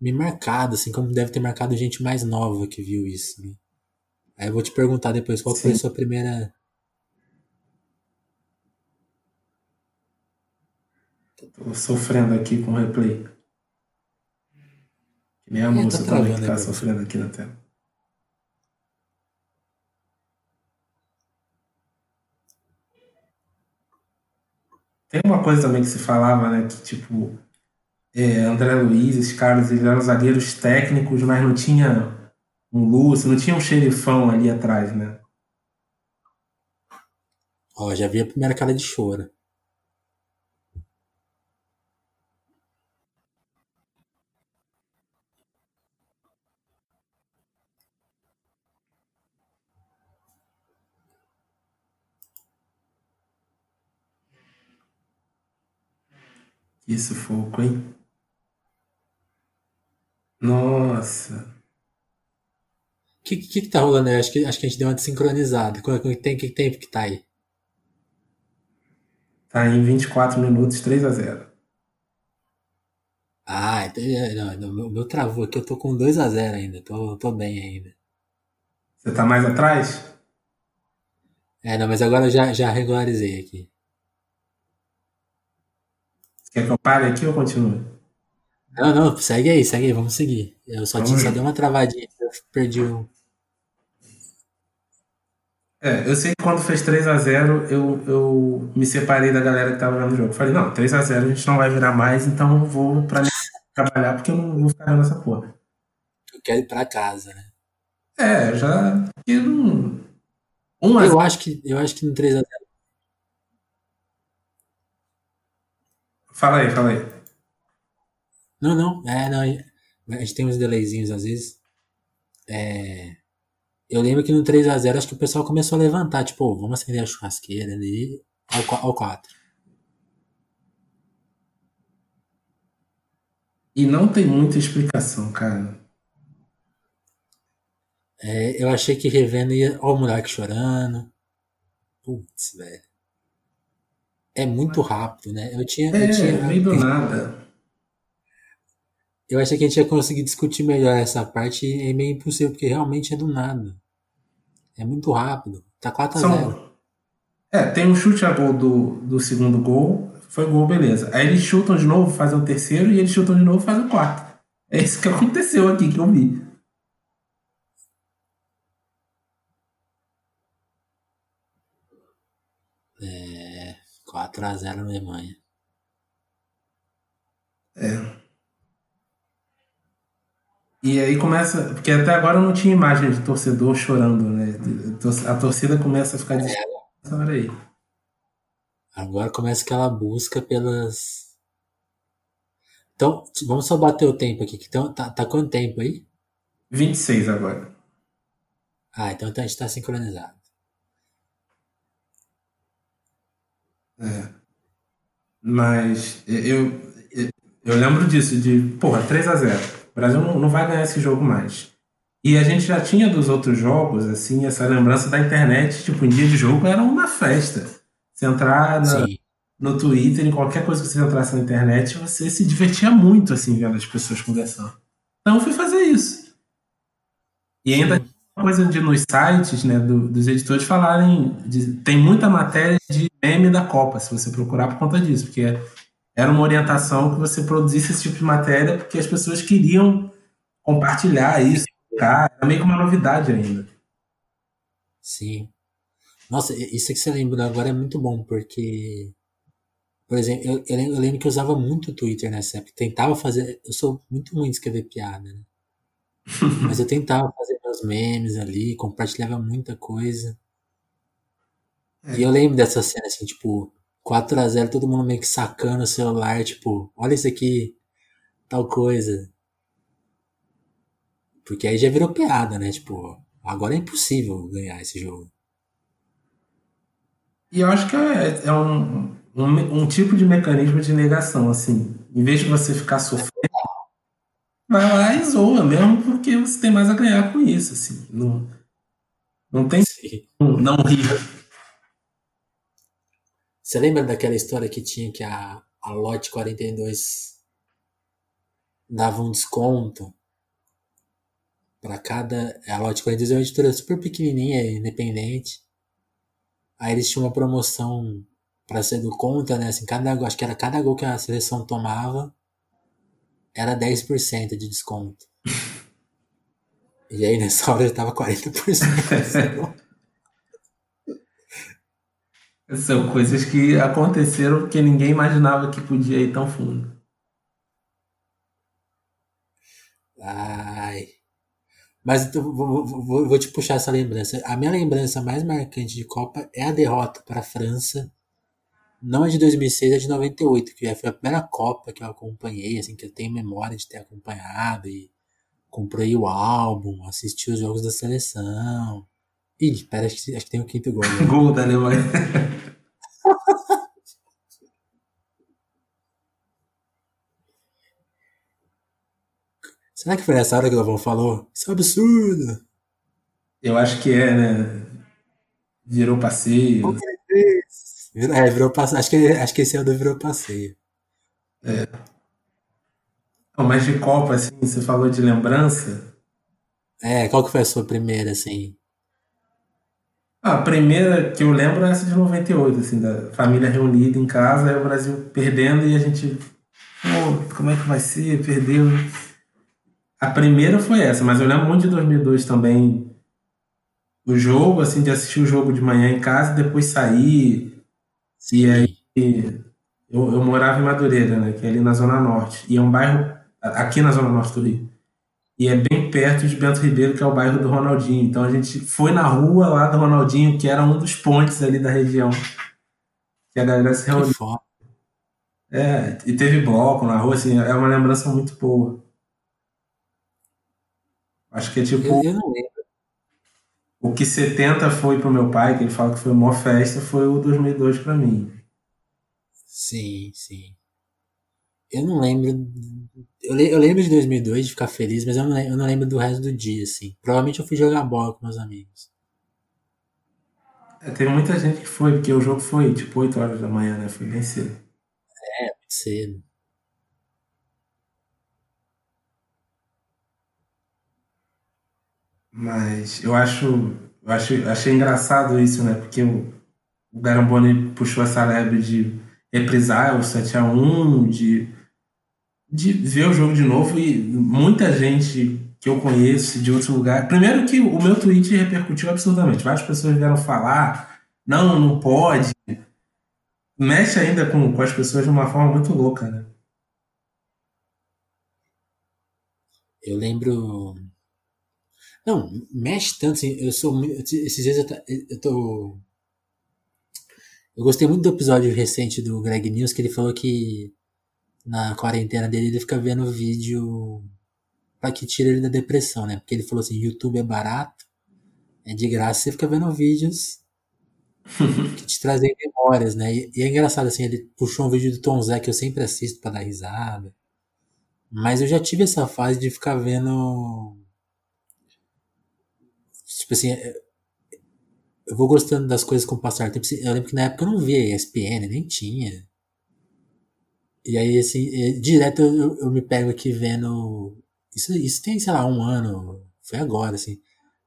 me marcado, assim, como deve ter marcado gente mais nova que viu isso, né? Aí eu vou te perguntar depois qual Sim. foi a sua primeira.
Tô sofrendo aqui com o replay. Que nem a é, moça tá também que tá sofrendo aqui na tela. Tem uma coisa também que se falava, né? Que tipo, é, André Luiz, esses caras, eles eram zagueiros técnicos, mas não tinha um Lúcio, não tinha um xerifão ali atrás, né?
Ó, já vi a primeira cara de choro.
Que sufoco, hein? Nossa.
O que, que, que tá rolando aí? Acho que, acho que a gente deu uma desincronizada. Que tem, que tempo que tá aí?
Tá em 24 minutos, 3 a 0
Ah, então, é, não, o meu, meu travou aqui, eu tô com 2 a 0 ainda. Tô, tô bem ainda.
Você tá mais atrás?
É, não, mas agora eu já, já regularizei aqui.
Quer que eu pare aqui ou continue?
Não, não, segue aí, segue aí, vamos seguir. Eu só, te, só dei uma travadinha, eu perdi o.
É, eu sei que quando fez 3x0, eu, eu me separei da galera que tava vendo o jogo. Falei, não, 3x0 a gente não vai virar mais, então eu vou pra trabalhar porque eu não vou ficar nessa porra.
Eu quero ir pra casa, né?
É, já. Eu não.
1 eu, acho que, eu acho que no 3x0
Fala aí, fala aí.
Não, não, é, não. A gente tem uns delayzinhos às vezes. É, eu lembro que no 3x0 acho que o pessoal começou a levantar, tipo, oh, vamos acender a churrasqueira ali ao, ao 4.
E não tem muita explicação, cara.
É, eu achei que revendo ia. Ó, o moleque chorando. Putz, velho. É muito rápido, né? Eu tinha.
É,
eu tinha...
meio do nada.
Eu achei que a gente ia conseguir discutir melhor essa parte e é meio impossível, porque realmente é do nada. É muito rápido. Tá 4x0. São...
É, tem um chute a gol do, do segundo gol. Foi gol, beleza. Aí eles chutam de novo, fazem o terceiro, e eles chutam de novo, fazem o quarto. É isso que aconteceu aqui que eu vi.
É. 4x0 na Alemanha.
É. E aí começa. Porque até agora não tinha imagem de torcedor chorando, né? A torcida começa a ficar é. essa hora aí.
Agora começa aquela busca pelas. Então, vamos só bater o tempo aqui. Então, tá, tá quanto tempo aí?
26 agora.
Ah, então, então a gente tá sincronizado.
É. Mas eu, eu lembro disso, de, porra, 3 a 0 o Brasil não, não vai ganhar esse jogo mais. E a gente já tinha dos outros jogos, assim, essa lembrança da internet, tipo, em dia de jogo era uma festa. Você entrar na, no Twitter, em qualquer coisa que você entrasse na internet, você se divertia muito, assim, vendo as pessoas conversando. Então eu fui fazer isso. E ainda Sim. Uma coisa de nos sites, né, do, dos editores falarem, de, tem muita matéria de meme da Copa, se você procurar por conta disso, porque era uma orientação que você produzisse esse tipo de matéria porque as pessoas queriam compartilhar isso. Cara, era meio que uma novidade ainda.
Sim. Nossa, isso que você lembra agora é muito bom, porque, por exemplo, eu, eu, lembro que eu usava muito o Twitter nessa época. Tentava fazer. Eu sou muito ruim de escrever piada, né? Mas eu tentava fazer meus memes ali, compartilhava muita coisa. É. E eu lembro dessa cena, assim, tipo, 4x0, todo mundo meio que sacando o celular, tipo, olha isso aqui, tal coisa. Porque aí já virou piada, né? Tipo, agora é impossível ganhar esse jogo.
E eu acho que é, é um, um, um, tipo de mecanismo de negação, assim. Em vez de você ficar sofrendo, vai lá e zoa mesmo, porque você tem mais a ganhar com isso, assim. Não, não tem Sim. não rir
você lembra daquela história que tinha que a, a Lote 42 dava um desconto para cada. A Lote 42 é uma editora super pequenininha, independente. Aí eles tinham uma promoção para ser do conta, né? Assim, cada, acho que era cada gol que a seleção tomava era 10% de desconto. E aí nessa hora já tava 40%.
São coisas que aconteceram porque ninguém imaginava que podia ir tão fundo.
Ai. Mas então, vou, vou, vou, te puxar essa lembrança. A minha lembrança mais marcante de Copa é a derrota para a França. Não é de 2006, é de 98, que foi a primeira Copa que eu acompanhei, assim, que eu tenho memória de ter acompanhado e comprei o álbum, assisti os jogos da seleção. Ih, espera, acho que, acho que tem o quinto gol. Né?
gol da Alemanha.
Será que foi nessa hora que o Lavão falou? Isso é um absurdo.
Eu acho que é, né? Virou passeio.
É, virou passeio. Acho que, acho que esse é o do virou passeio.
É. Não, mas de Copa, assim, você falou de lembrança.
É, qual que foi a sua primeira, assim?
A primeira que eu lembro é essa de 98, assim, da família reunida em casa, aí o Brasil perdendo e a gente. Pô, como é que vai ser? Perdeu. A primeira foi essa, mas eu lembro muito de 2002 também. O jogo, assim, de assistir o jogo de manhã em casa e depois sair. E aí. Eu, eu morava em Madureira, né? Que é ali na Zona Norte. E é um bairro. Aqui na Zona Norte do Rio e é bem perto de Bento Ribeiro, que é o bairro do Ronaldinho. Então a gente foi na rua lá do Ronaldinho, que era um dos pontes ali da região. Que a galera se reuniu. É, e teve bloco na rua, assim, é uma lembrança muito boa. Acho que é tipo.
Eu, eu não lembro.
O que 70 foi pro meu pai, que ele fala que foi uma festa, foi o 2002 para mim.
Sim, sim. Eu não lembro. Eu, eu, lembro de 2002 de ficar feliz, mas eu não, eu não lembro do resto do dia, assim. Provavelmente eu fui jogar bola com meus amigos.
É, teve muita gente que foi, porque o jogo foi tipo 8 horas da manhã, né? Foi bem cedo.
É, cedo.
Mas eu acho, eu acho achei engraçado isso, né? Porque o, o Garamboni puxou essa lebre de reprisar o 7x1, de, de ver o jogo de novo e muita gente que eu conheço de outro lugar. Primeiro que o meu tweet repercutiu absurdamente. Várias pessoas vieram falar, não, não pode. Mexe ainda com, com as pessoas de uma forma muito louca, né?
Eu lembro não, mexe tanto, assim, eu sou. Esses dias eu, eu tô. Eu gostei muito do episódio recente do Greg News, que ele falou que na quarentena dele ele fica vendo vídeo para que tire ele da depressão, né? Porque ele falou assim, YouTube é barato, é de graça, você fica vendo vídeos que te trazem memórias, né? E, e, é engraçado assim, ele puxou um vídeo do Tom Zé que eu sempre assisto para dar risada. Mas eu já tive essa fase de ficar vendo Tipo assim, é, eu vou gostando das coisas com o passar do tempo. Eu lembro que na época eu não via ESPN, nem tinha. E aí, assim, é, direto eu, eu, me pego aqui vendo. Isso, isso tem, sei lá, um ano. Foi agora, assim.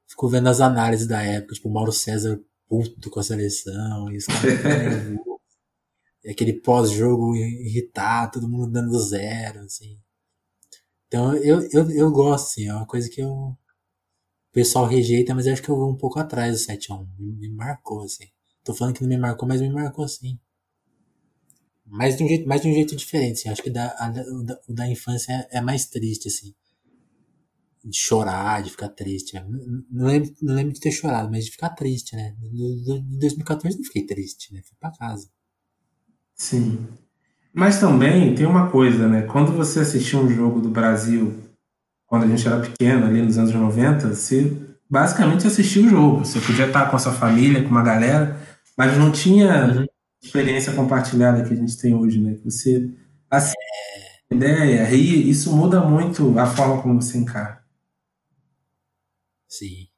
Fico vendo as análises da época, tipo, Mauro César puto com a seleção, e os caras aquele pós-jogo irritado, todo mundo dando zero, assim. Então eu, eu, eu gosto, assim, é uma coisa que eu, pessoal rejeita, mas acho que eu vou um pouco atrás do 7x1. Me, marcou, assim. Tô falando que não me marcou, mas me marcou sim. Mas de um jeito, mais de um jeito diferente, assim. Acho que da, a, da, o da infância é, é, mais triste, assim. De chorar, de ficar triste. Não, não, lembro, não lembro de ter chorado, mas de ficar triste, né? Em 2014 não fiquei triste, né? Fui pra casa.
Sim. Mas também tem uma coisa, né? Quando você assistiu um jogo do Brasil quando a gente era pequeno, ali nos anos 90, você basicamente assistia o jogo. Você podia estar com a sua família, com uma galera, mas não tinha uhum. experiência compartilhada que a gente tem hoje, né? Você assiste ideia, ri, isso muda muito a forma como você encara.
Sim.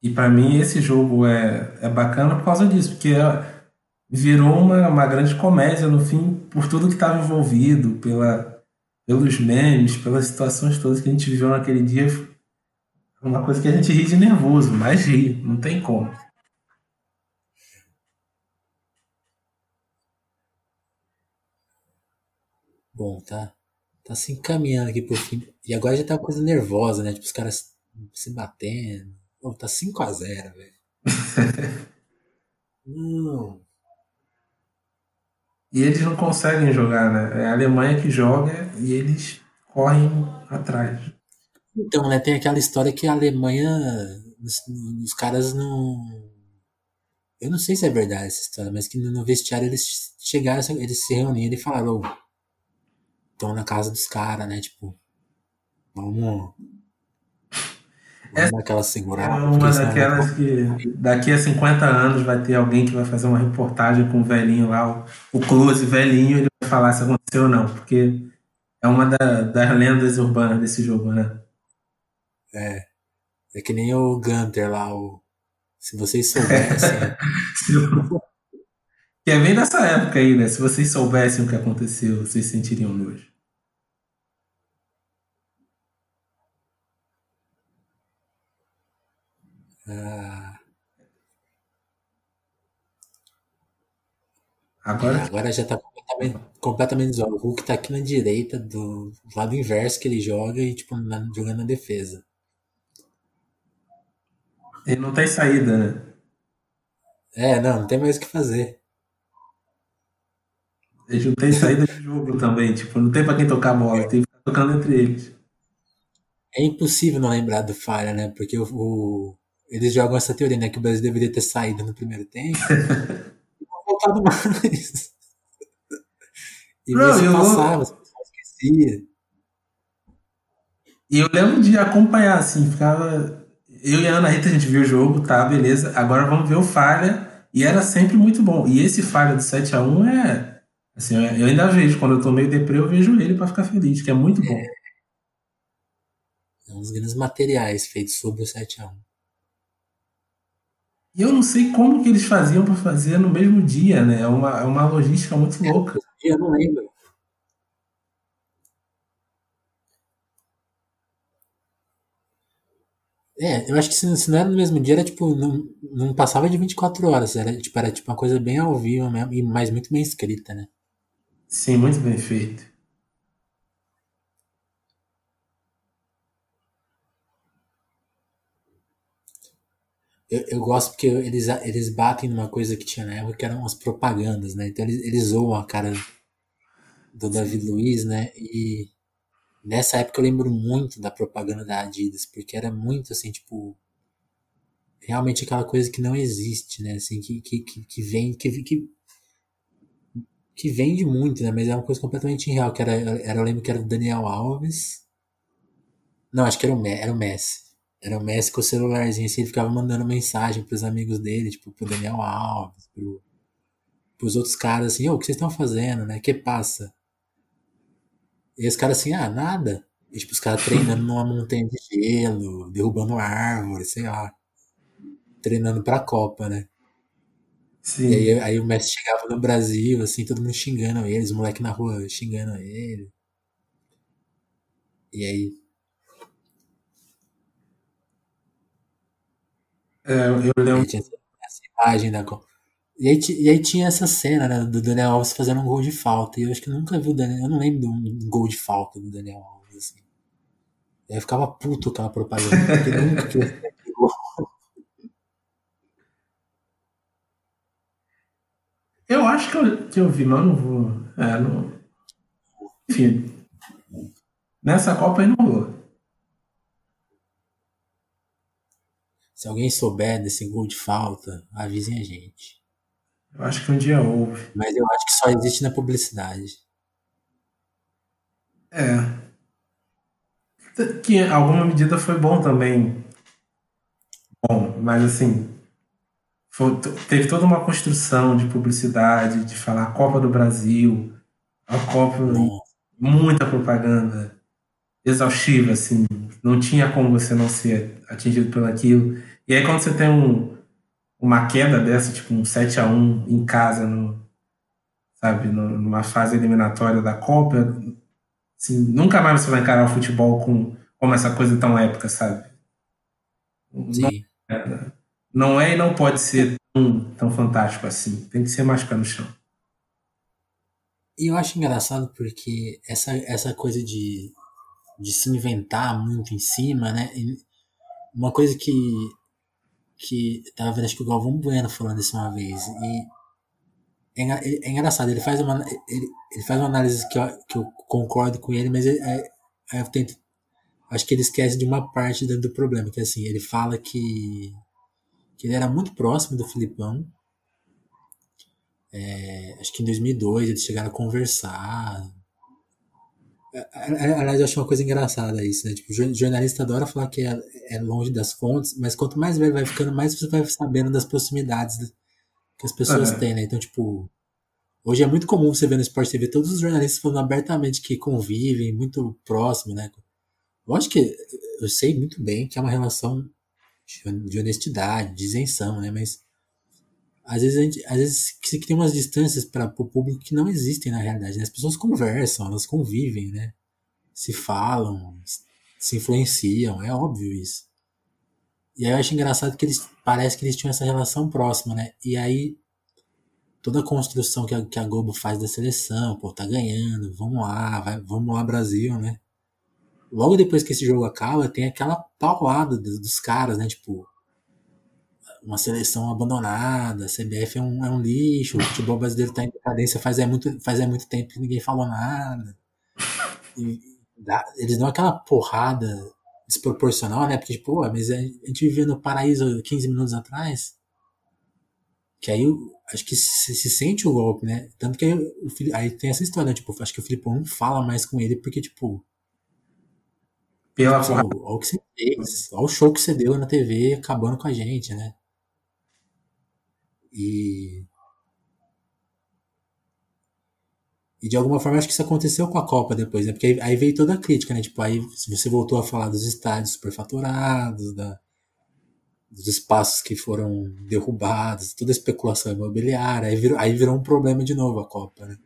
E para mim esse jogo é, é bacana por causa disso, porque virou uma, uma grande comédia no fim, por tudo que estava envolvido, pela pelos memes, pelas situações todas que a gente viveu naquele dia, uma coisa que a gente ri de nervoso, mas ri, não tem como.
Bom, tá, tá se encaminhando aqui pro fim. E agora já tá uma coisa nervosa, né? Tipo, os caras se batendo. Bom, tá 5x0, velho. não.
E eles não conseguem jogar, né? É a Alemanha que joga e eles correm atrás.
Então, né, tem aquela história que a Alemanha, os, caras não. Eu não sei se é verdade essa história, mas que no vestiário eles chegaram, eles se reuniram e falaram: estão na casa dos caras, né? Tipo, vamos
essa aquela segurada. É uma daquelas que daqui a 50 anos vai ter alguém que vai fazer uma reportagem com o velhinho lá, o, close velhinho, ele vai falar se aconteceu ou não, porque é uma da, das lendas urbanas desse jogo, né?
É. É que nem o Gunter lá, o. Se vocês soubessem.
que é bem dessa época aí, né? Se vocês soubessem o que aconteceu, vocês sentiriam nojo.
Ah.
Agora...
Agora já tá completamente, completamente O Hulk tá aqui na direita, do, do lado inverso que ele joga e, tipo, na, jogando na defesa.
Ele não tem saída, né?
É, não, não tem mais o que fazer.
Ele não tem saída de jogo também, tipo, não tem pra quem tocar a bola, tem que ficar tocando entre eles.
É impossível não lembrar do Falha, né? Porque o, o eles jogam essa teoria, né? Que o Brasil deveria ter saído no primeiro tempo. e não voltado mais. E Bro, você passava, você esquecia.
E eu lembro de acompanhar, assim, ficava. Eu e a Ana Rita, a gente viu o jogo, tá, beleza. Agora vamos ver o falha. E era sempre muito bom. E esse falha do 7x1 é. Assim, eu ainda vejo, quando eu tô meio deprê, eu vejo ele para ficar feliz, que é muito bom.
É um dos grandes materiais feitos sobre o 7x1.
E eu não sei como que eles faziam para fazer no mesmo dia, né? É uma, é uma logística muito louca.
Eu não lembro. É, eu acho que se, se, não era no mesmo dia, era tipo, não, não passava de 24 horas, era tipo, era tipo uma coisa bem ao vivo mesmo, e mas muito bem escrita, né?
Sim, muito bem feito.
Eu, eu gosto porque eles, eles batem numa coisa que tinha na época que eram as propagandas, né? Então eles, eles zoam a cara do David Luiz, né? E Nessa época eu lembro muito da propaganda da Adidas, porque era muito assim, tipo. Realmente aquela coisa que não existe, né? Assim, que, que, que, vem. Que, que, que vende muito, né? Mas é uma coisa completamente irreal. Que era, era, eu lembro que era do Daniel Alves. Não, acho que era o, era o Messi. Era o Messi com o celularzinho, assim, ele ficava mandando mensagem pros amigos dele, tipo, pro Daniel Alves, pro, pros outros caras, assim, ô, o que vocês estão fazendo, né? Que passa? E os caras assim, ah, nada. E, tipo, os caras treinando numa montanha de gelo, derrubando árvore, sei lá. Treinando pra Copa, né? Sim. E aí, aí o Messi chegava no Brasil, assim, todo mundo xingando ele, os moleques na rua xingando ele. E aí.
É, eu lembro.
Tinha essa imagem da Copa. E aí, e aí tinha essa cena, né, do Daniel Alves fazendo um gol de falta. E eu acho que eu nunca vi o Daniel. Eu não lembro de um gol de falta do Daniel Alves, assim. E aí eu ficava puto com aquela propaganda. Porque nunca que
eu acho que eu, que eu vi, mas não vou. É, não... Enfim. Nessa Copa aí não vou.
Se alguém souber desse gol de falta, avisem a gente.
Eu acho que um dia houve.
Mas eu acho que só existe na publicidade.
É. Que em alguma medida foi bom também. Bom, mas assim. Teve toda uma construção de publicidade, de falar Copa do Brasil, a Copa. Muita propaganda exaustiva, assim. Não tinha como você não ser atingido pelo aquilo. E aí quando você tem um, uma queda dessa, tipo um 7 a 1 em casa, no, sabe, numa fase eliminatória da Copa, assim, nunca mais você vai encarar o futebol com como essa coisa tão épica, sabe?
Sim.
Não é, não é e não pode ser tão, tão fantástico assim. Tem que ser mais pé no chão.
E eu acho engraçado porque essa, essa coisa de, de se inventar muito em cima, né? Uma coisa que que tava vendo acho que o Galvão Bueno falando isso uma vez e é, é engraçado ele faz uma ele, ele, faz uma análise que eu, que eu concordo com ele mas é, é, eu tento acho que ele esquece de uma parte do, do problema que é assim ele fala que que ele era muito próximo do Filipão é, acho que em 2002 eles chegaram a conversar Aliás, eu acho uma coisa engraçada isso, né? Tipo, jornalista adora falar que é, é, longe das fontes, mas quanto mais velho vai ficando, mais você vai sabendo das proximidades que as pessoas uhum. têm, né? Então, tipo, hoje é muito comum você ver no Sport TV todos os jornalistas falando abertamente que convivem, muito próximo, né? Lógico que eu sei muito bem que é uma relação de honestidade, de isenção, né? Mas às vezes, a gente, às vezes se cria umas distâncias para o público que não existem na realidade. Né? As pessoas conversam, elas convivem, né? Se falam, se influenciam, é óbvio isso. E aí eu acho engraçado que eles parece que eles tinham essa relação próxima, né? E aí toda a construção que a, que a Globo faz da seleção, pô, tá ganhando, vamos lá, vai, vamos lá Brasil, né? Logo depois que esse jogo acaba, tem aquela paulada dos, dos caras, né? Tipo, uma seleção abandonada, a CBF é um, é um lixo, o futebol brasileiro está em decadência faz é, muito, faz é muito tempo que ninguém falou nada. E dá, eles dão aquela porrada desproporcional, né? Porque, tipo, mas a gente vivia no paraíso 15 minutos atrás. Que aí acho que se, se, sente o golpe, né? Tanto que aí, o, aí tem essa história, né? Tipo, acho que o Filipão não fala mais com ele porque, tipo.
Pela
tipo, olha o que você fez, olha o show que você deu na TV acabando com a gente, né? E. E de alguma forma acho que isso aconteceu com a Copa depois, né? Porque aí, aí veio toda a crítica, né? Tipo, aí você voltou a falar dos estádios superfaturados, da, dos espaços que foram derrubados, toda a especulação imobiliária, aí virou, aí virou um problema de novo a Copa, né?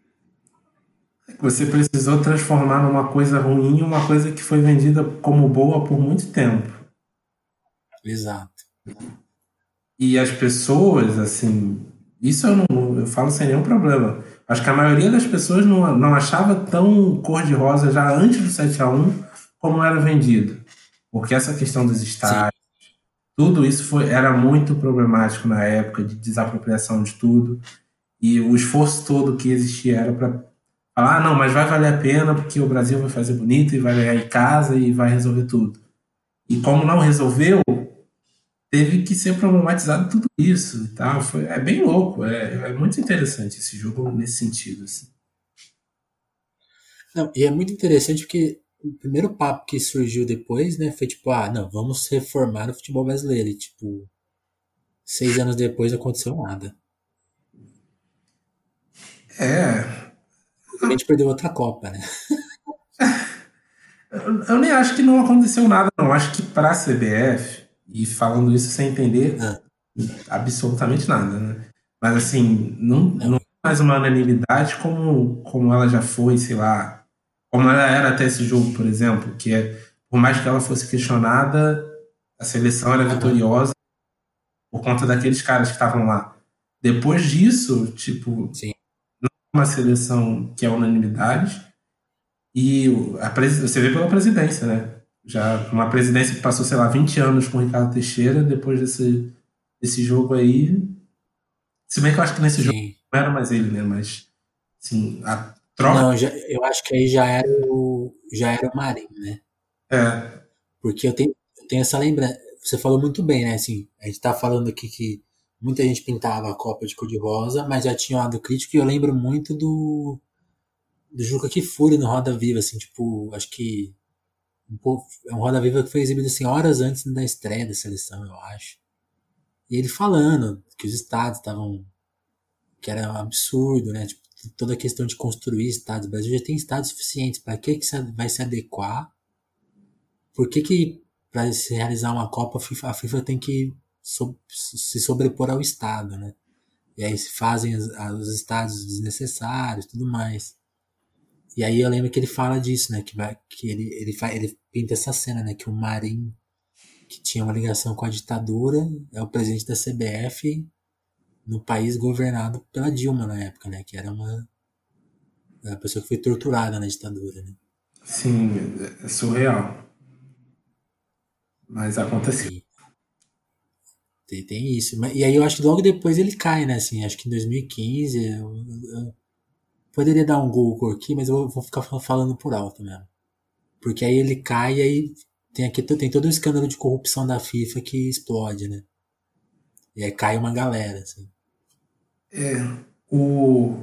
Você precisou transformar numa coisa ruim uma coisa que foi vendida como boa por muito tempo.
Exato.
E as pessoas, assim, isso eu não eu falo sem nenhum problema. Acho que a maioria das pessoas não, não achava tão cor-de-rosa já antes do 7 a 1 como era vendido. Porque essa questão dos estádios, Sim. tudo isso foi, era muito problemático na época de desapropriação de tudo. E o esforço todo que existia era para falar: ah, não, mas vai valer a pena porque o Brasil vai fazer bonito e vai ganhar em casa e vai resolver tudo. E como não resolveu, teve que ser problematizado tudo isso e tal. Foi, é bem louco, é, é muito interessante esse jogo nesse sentido. Assim.
Não, e é muito interessante porque o primeiro papo que surgiu depois, né, foi tipo, ah, não, vamos reformar o futebol brasileiro. E, tipo, seis anos depois aconteceu nada.
É.
A gente perdeu outra Copa, né?
eu nem acho que não aconteceu nada, não. Acho que para a CBF e falando isso sem entender ah. absolutamente nada, né? Mas assim, não, não é mais uma unanimidade como, como ela já foi, sei lá, como ela era até esse jogo, por exemplo, que é, por mais que ela fosse questionada, a seleção era vitoriosa por conta daqueles caras que estavam lá. Depois disso, tipo,
Sim.
não é uma seleção que é unanimidade, e a, você vê pela presidência, né? Já uma presidência que passou, sei lá, 20 anos com o Ricardo Teixeira, depois desse, desse jogo aí. Se bem que eu acho que nesse Sim. jogo não era mais ele, né? Mas, assim, a troca.
Não, já, eu acho que aí já era o, já era o Marinho, né?
É.
Porque eu tenho, eu tenho essa lembrança. Você falou muito bem, né? Assim, a gente tá falando aqui que muita gente pintava a Copa de cor-de-rosa, mas já tinha um lado crítico e eu lembro muito do do Juca Kifuri no Roda Viva, assim, tipo, acho que é um Roda Viva que foi exibido assim, horas antes da estreia da seleção, eu acho. E ele falando que os estados estavam. que era um absurdo, né? Tipo, toda a questão de construir estados. O Brasil já tem estados suficientes. Para que, que vai se adequar? Por que, que para se realizar uma Copa, a FIFA, a FIFA tem que so, se sobrepor ao Estado, né? E aí se fazem os, os estados desnecessários tudo mais. E aí eu lembro que ele fala disso, né? Que, vai, que ele, ele, ele pinta essa cena, né? Que o Marim, que tinha uma ligação com a ditadura, é o presidente da CBF no país governado pela Dilma na época, né? Que era uma, uma pessoa que foi torturada na ditadura, né?
Sim, é surreal. Mas aconteceu.
Tem, tem isso. E aí eu acho que logo depois ele cai, né? Assim, acho que em 2015. Eu, eu, Poderia dar um Google aqui, mas eu vou ficar falando por alto mesmo. Porque aí ele cai e aí tem, aqui, tem todo o escândalo de corrupção da FIFA que explode, né? E aí cai uma galera, assim.
É, o,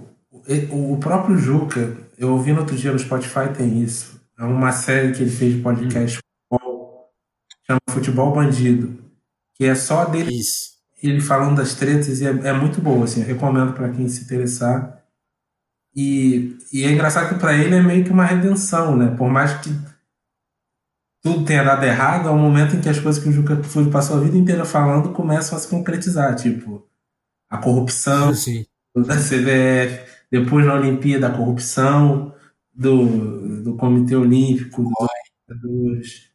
o próprio Juca, eu ouvi no outro dia no Spotify, tem isso. É uma série que ele fez de podcast hum. futebol, chama Futebol Bandido. Que é só dele
isso.
ele falando das tretas e é, é muito boa, assim. Eu recomendo para quem se interessar. E, e é engraçado que para ele é meio que uma redenção, né? Por mais que tudo tenha dado errado, é o momento em que as coisas que o Juca Kfouri passou a vida inteira falando começam a se concretizar, tipo a corrupção
Sim.
da CBF, depois na Olimpíada a corrupção do, do Comitê Olímpico, dos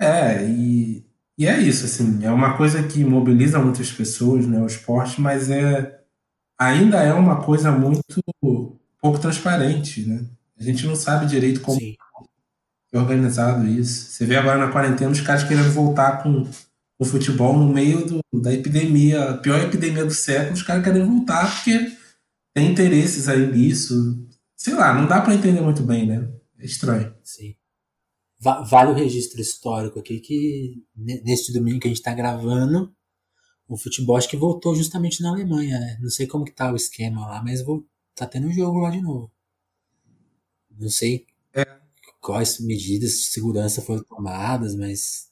É, e, e é isso, assim, é uma coisa que mobiliza muitas pessoas, né, o esporte, mas é ainda é uma coisa muito pouco transparente, né? A gente não sabe direito como Sim. é organizado isso. Você vê agora na quarentena os caras querendo voltar com o futebol no meio do, da epidemia, a pior epidemia do século, os caras querem voltar porque tem interesses aí nisso. Sei lá, não dá para entender muito bem, né? É estranho.
Sim. Vale o registro histórico aqui que neste domingo que a gente está gravando, o futebol acho que voltou justamente na Alemanha, né? Não sei como que tá o esquema lá, mas vou, tá tendo um jogo lá de novo. Não sei é. quais medidas de segurança foram tomadas, mas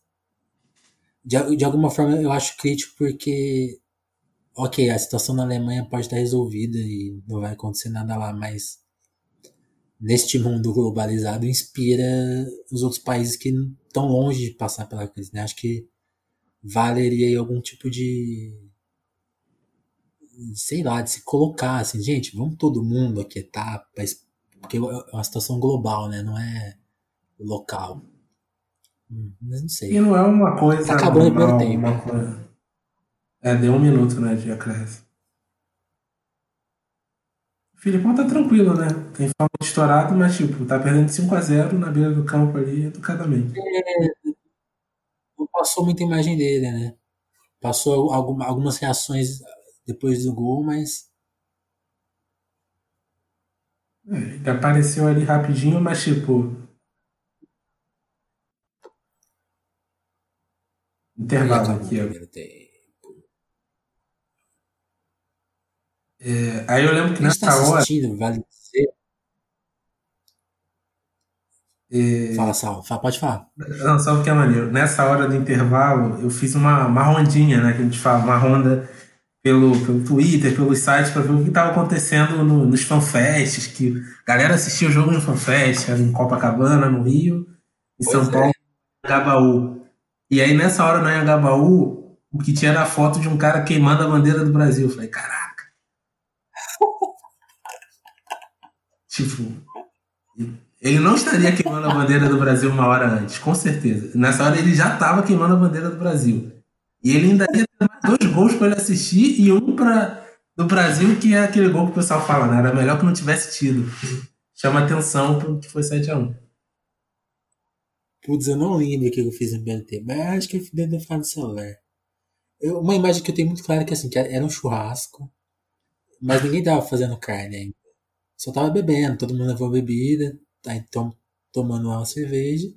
de, de alguma forma eu acho crítico porque ok, a situação na Alemanha pode estar resolvida e não vai acontecer nada lá, mas neste mundo globalizado inspira os outros países que estão longe de passar pela crise, né? Acho que valeria aí algum tipo de sei lá, de se colocar assim, gente, vamos todo mundo aquietar, porque é uma situação global, né? Não é local. Hum, mas não sei.
E não é uma coisa.
Tá acabando o primeiro tempo.
Coisa... É, deu um minuto, né, de acréscimo. O Filipão tá tranquilo, né? Tem falta estourado, mas tipo, tá perdendo 5x0 na beira do campo ali, educadamente. É,
não passou muita imagem dele, né? Passou algumas reações depois do gol, mas.
É, ele apareceu ali rapidinho, mas tipo. Intervalo aqui, ó. É, aí eu lembro que nessa tá hora.
Vale dizer. É... Fala, Sal, pode falar.
Não, só porque é maneiro. Nessa hora do intervalo, eu fiz uma, uma rondinha, né? Que a gente fala, uma ronda pelo, pelo Twitter, pelos sites, para ver o que estava acontecendo no, nos fanfests, que a galera assistia o jogo no fanfest, em Copacabana, no Rio, em pois São é. Paulo, em Gabaú. E aí, nessa hora, no Gabaú, o que tinha era a foto de um cara queimando a bandeira do Brasil. Eu falei, caraca Tipo, ele não estaria queimando a bandeira do Brasil uma hora antes, com certeza. Nessa hora ele já estava queimando a bandeira do Brasil. E ele ainda ia dois gols para ele assistir e um para do Brasil, que é aquele gol que o pessoal fala, né? Era melhor que não tivesse tido. Chama atenção porque foi 7x1.
Putz, eu não lembro o que eu fiz no BNT, mas acho que eu deve ficar no celular. Eu, uma imagem que eu tenho muito clara é que assim, que era um churrasco, mas ninguém tava fazendo carne ainda só tava bebendo, todo mundo levou bebida, tá então tomando uma cerveja.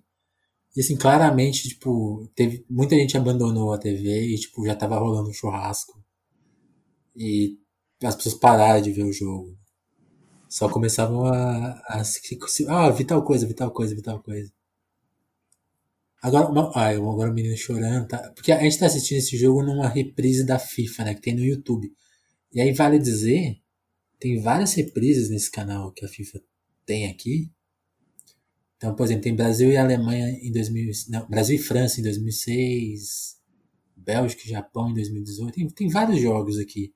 E assim, claramente, tipo, teve muita gente abandonou a TV e tipo, já tava rolando um churrasco. E as pessoas pararam de ver o jogo. Só começavam a, a ah, vi tal coisa, vi tal coisa, vi tal coisa. Agora, uma, ah, agora o menino chorando, tá? Porque a gente tá assistindo esse jogo numa reprise da FIFA, né? Que tem no YouTube. E aí vale dizer tem várias reprises nesse canal que a FIFA tem aqui. Então, por exemplo, tem Brasil e Alemanha em 2000, não, Brasil e França em 2006, Bélgica e Japão em 2018. Tem, tem vários jogos aqui.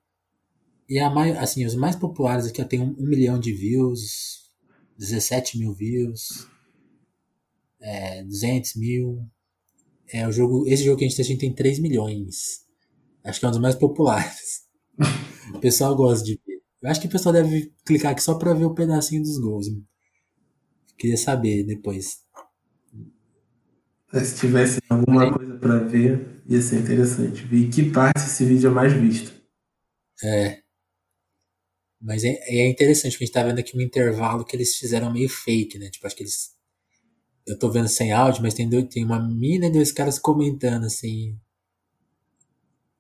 E a mais, assim, os mais populares aqui tem um, um, milhão de views, 17 mil views, é, 200 mil. É, o jogo, esse jogo que a gente tá assistindo tem 3 milhões. Acho que é um dos mais populares. o pessoal gosta de ver. Eu acho que o pessoal deve clicar aqui só pra ver o pedacinho dos gols. Queria saber depois.
Se tivesse alguma coisa para ver, ia ser interessante. Ver que parte esse vídeo é mais visto.
É. Mas é, é interessante, porque a gente tá vendo aqui um intervalo que eles fizeram meio fake, né? Tipo, acho que eles. Eu tô vendo sem áudio, mas tem, dois, tem uma mina e dois caras comentando assim.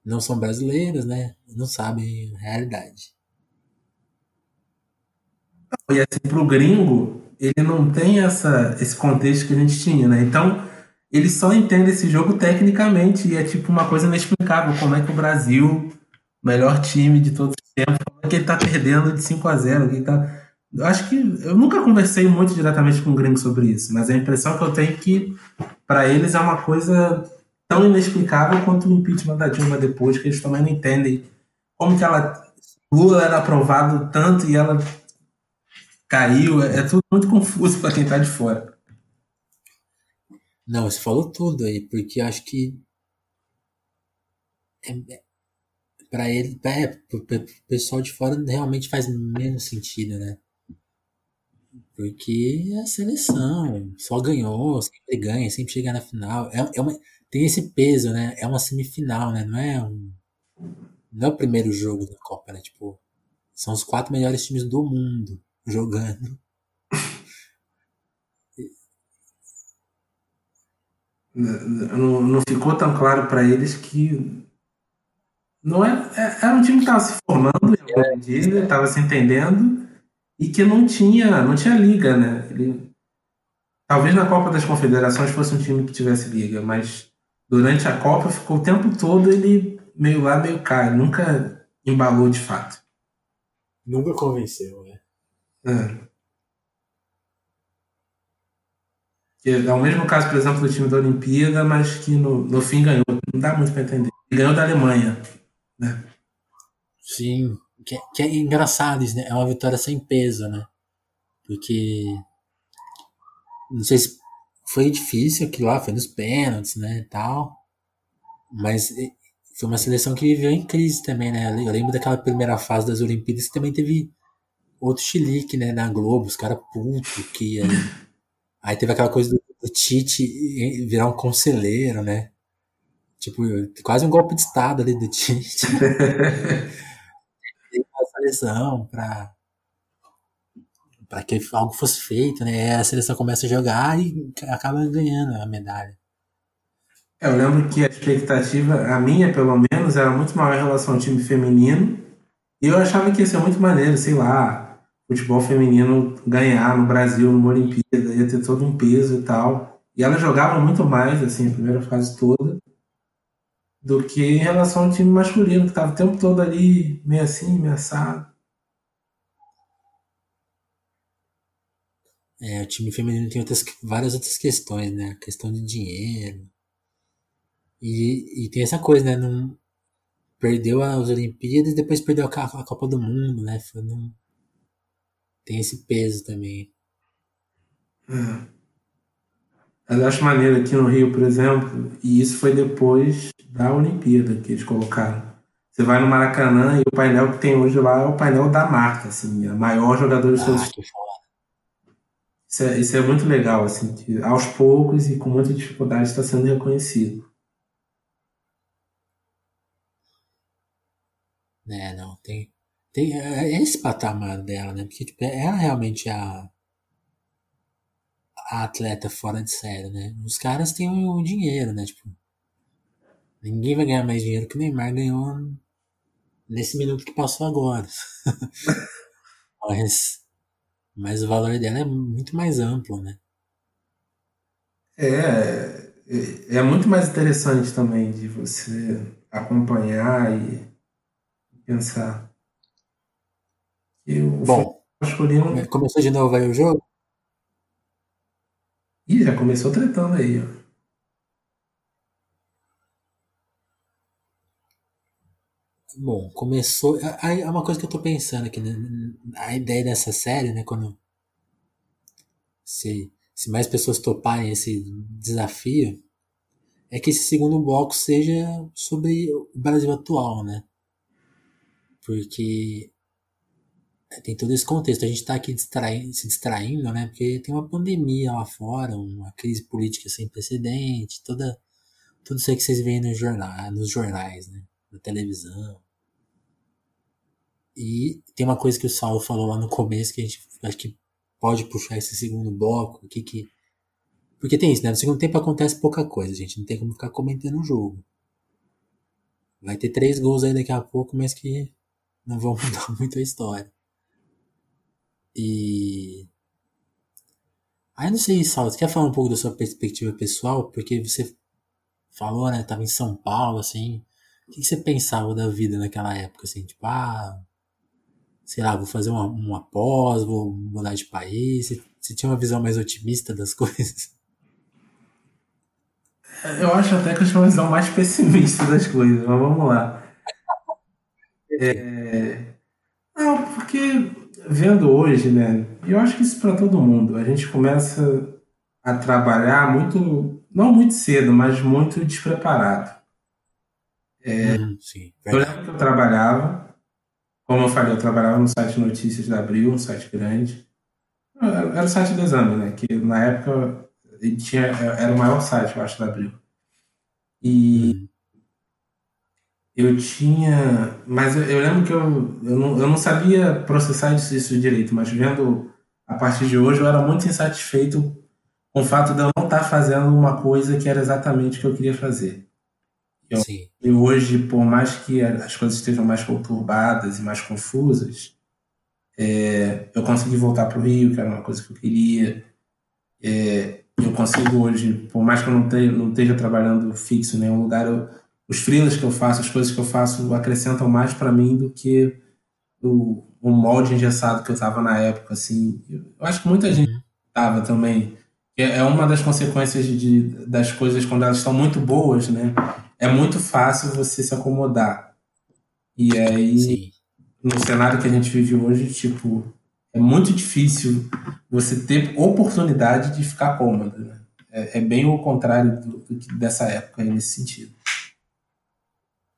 Não são brasileiros, né? Não sabem a realidade.
E assim, pro gringo, ele não tem essa, esse contexto que a gente tinha, né? Então, ele só entende esse jogo tecnicamente e é tipo uma coisa inexplicável. Como é que o Brasil, melhor time de todos os tempos, como é que ele tá perdendo de 5 a 0 que tá... Eu acho que eu nunca conversei muito diretamente com o gringo sobre isso, mas a impressão que eu tenho é que para eles é uma coisa tão inexplicável quanto o impeachment da Dilma depois, que eles também não entendem como que ela Lula era aprovado tanto e ela caiu, é, é tudo muito confuso para quem tá de fora.
Não, você falou tudo aí, porque acho que é, é para ele, é, pro, pessoal de fora realmente faz menos sentido, né? Porque é a seleção, só ganhou, sempre ganha, sempre chega na final. É, é uma, tem esse peso, né? É uma semifinal, né? Não é um. Não é o primeiro jogo da Copa, né? Tipo, são os quatro melhores times do mundo jogando.
Não, não ficou tão claro para eles que não é, é era um time que estava se formando medida, estava se entendendo e que não tinha, não tinha liga, né? Ele, talvez na Copa das Confederações fosse um time que tivesse liga, mas durante a Copa ficou o tempo todo ele meio lá, meio cá, nunca embalou de fato.
Nunca convenceu, É.
É o mesmo caso, por exemplo, do time da Olimpíada, mas que no, no fim ganhou. Não dá muito para entender. Ganhou da Alemanha. Né?
Sim, que, que, é engraçado isso, né? É uma vitória sem peso, né? Porque. Não sei se foi difícil aquilo lá, foi nos pênaltis, né? E tal. Mas foi uma seleção que viveu em crise também, né? Eu lembro daquela primeira fase das Olimpíadas que também teve outro chilique, né? Na Globo, os caras putos que. Aí teve aquela coisa do, do Tite virar um conselheiro, né? Tipo, quase um golpe de Estado ali do Tite. a seleção pra, pra que algo fosse feito, né? a seleção começa a jogar e acaba ganhando a medalha.
Eu lembro que a expectativa, a minha pelo menos, era muito maior em relação ao time feminino. E eu achava que ia ser muito maneiro, sei lá, futebol feminino ganhar no Brasil numa Olimpíada, ia ter todo um peso e tal. E ela jogava muito mais, assim, a primeira fase toda, do que em relação ao time masculino, que estava o tempo todo ali, meio assim, meio assado.
É, o time feminino tem outras, várias outras questões, né? A questão de dinheiro. E, e tem essa coisa, né? Não, perdeu as Olimpíadas e depois perdeu a, a Copa do Mundo, né? Foi num, tem esse peso também.
É. Eu acho maneiro aqui no Rio, por exemplo, e isso foi depois da Olimpíada que eles colocaram. Você vai no Maracanã e o painel que tem hoje lá é o painel da marca, assim, a maior jogador de ah, todos os isso é, isso é muito legal, assim, que aos poucos e com muita dificuldade está sendo reconhecido.
É, não, tem, tem é, é esse patamar dela, né? Porque tipo, ela realmente é a, a atleta fora de série, né? Os caras têm o, dinheiro, né? Tipo, ninguém vai ganhar mais dinheiro que o Neymar ganhou nesse minuto que passou agora. mas, mas o valor dela é muito mais amplo, né?
É, é, é muito mais interessante também de você acompanhar e pensar.
Eu Bom, masculino. Começou de novo aí o jogo?
Ih, já começou tretando aí, ó.
Bom, começou. Aí é uma coisa que eu tô pensando aqui, né? A ideia dessa série, né? Quando. Se, se mais pessoas toparem esse desafio, é que esse segundo bloco seja sobre o Brasil atual, né? Porque tem todo esse contexto. A gente está aqui distraindo, se distraindo, né? Porque tem uma pandemia lá fora, uma crise política sem precedente, toda, tudo isso aí que vocês veem nos jornais, nos jornais, né? Na televisão. E tem uma coisa que o Saulo falou lá no começo que a gente acho que pode puxar esse segundo bloco aqui que. Porque tem isso, né? No segundo tempo acontece pouca coisa, gente. Não tem como ficar comentando o jogo. Vai ter três gols aí daqui a pouco, mas que não vão mudar muito a história. E. Aí não sei, Sal, você quer falar um pouco da sua perspectiva pessoal? Porque você falou, né? Tava em São Paulo, assim. O que você pensava da vida naquela época, assim? Tipo, ah, sei lá, vou fazer uma, uma pós, vou mudar de país. Você, você tinha uma visão mais otimista das coisas?
Eu acho até que eu tinha uma visão mais pessimista das coisas, mas vamos lá. É... Não, porque vendo hoje, né? E eu acho que isso para todo mundo. A gente começa a trabalhar muito, não muito cedo, mas muito despreparado. É, hum, sim, eu lembro que eu trabalhava, como eu falei, eu trabalhava no site Notícias da Abril, um site grande. Era o site do exame, né? Que na época ele tinha, era o maior site, eu acho, da Abril. E hum eu tinha. Mas eu, eu lembro que eu, eu, não, eu não sabia processar isso, isso direito, mas vendo a partir de hoje eu era muito insatisfeito com o fato de eu não estar fazendo uma coisa que era exatamente o que eu queria fazer. Eu, Sim. E hoje, por mais que as coisas estejam mais conturbadas e mais confusas, é, eu consegui voltar para o Rio, que era uma coisa que eu queria. É, eu consigo hoje, por mais que eu não, tenha, não esteja trabalhando fixo em nenhum lugar, eu, os freelas que eu faço, as coisas que eu faço acrescentam mais para mim do que o, o molde engessado que eu estava na época. Assim. Eu acho que muita gente estava também. É, é uma das consequências de, das coisas quando elas estão muito boas, né? É muito fácil você se acomodar. E aí, Sim. no cenário que a gente vive hoje, tipo, é muito difícil você ter oportunidade de ficar cômodo. Né? É, é, bem o contrário do, do, dessa época nesse sentido.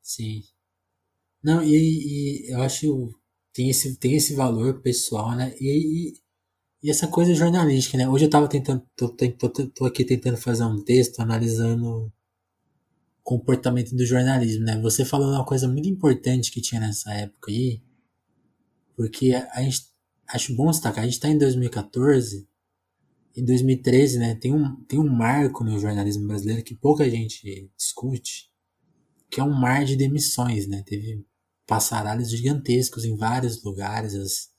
Sim. Não, e, e, eu acho tem esse tem esse valor pessoal, né? E, e, e essa coisa jornalística, né? Hoje eu tava tentando tô, tô, tô, aqui tentando fazer um texto analisando o comportamento do jornalismo, né? Você falou uma coisa muito importante que tinha nessa época aí, porque a gente acho bom destacar, a gente está em 2014, em 2013, né, tem um, tem um marco no jornalismo brasileiro que pouca gente discute, que é um mar de demissões, né, teve passaralhos gigantescos em vários lugares, as,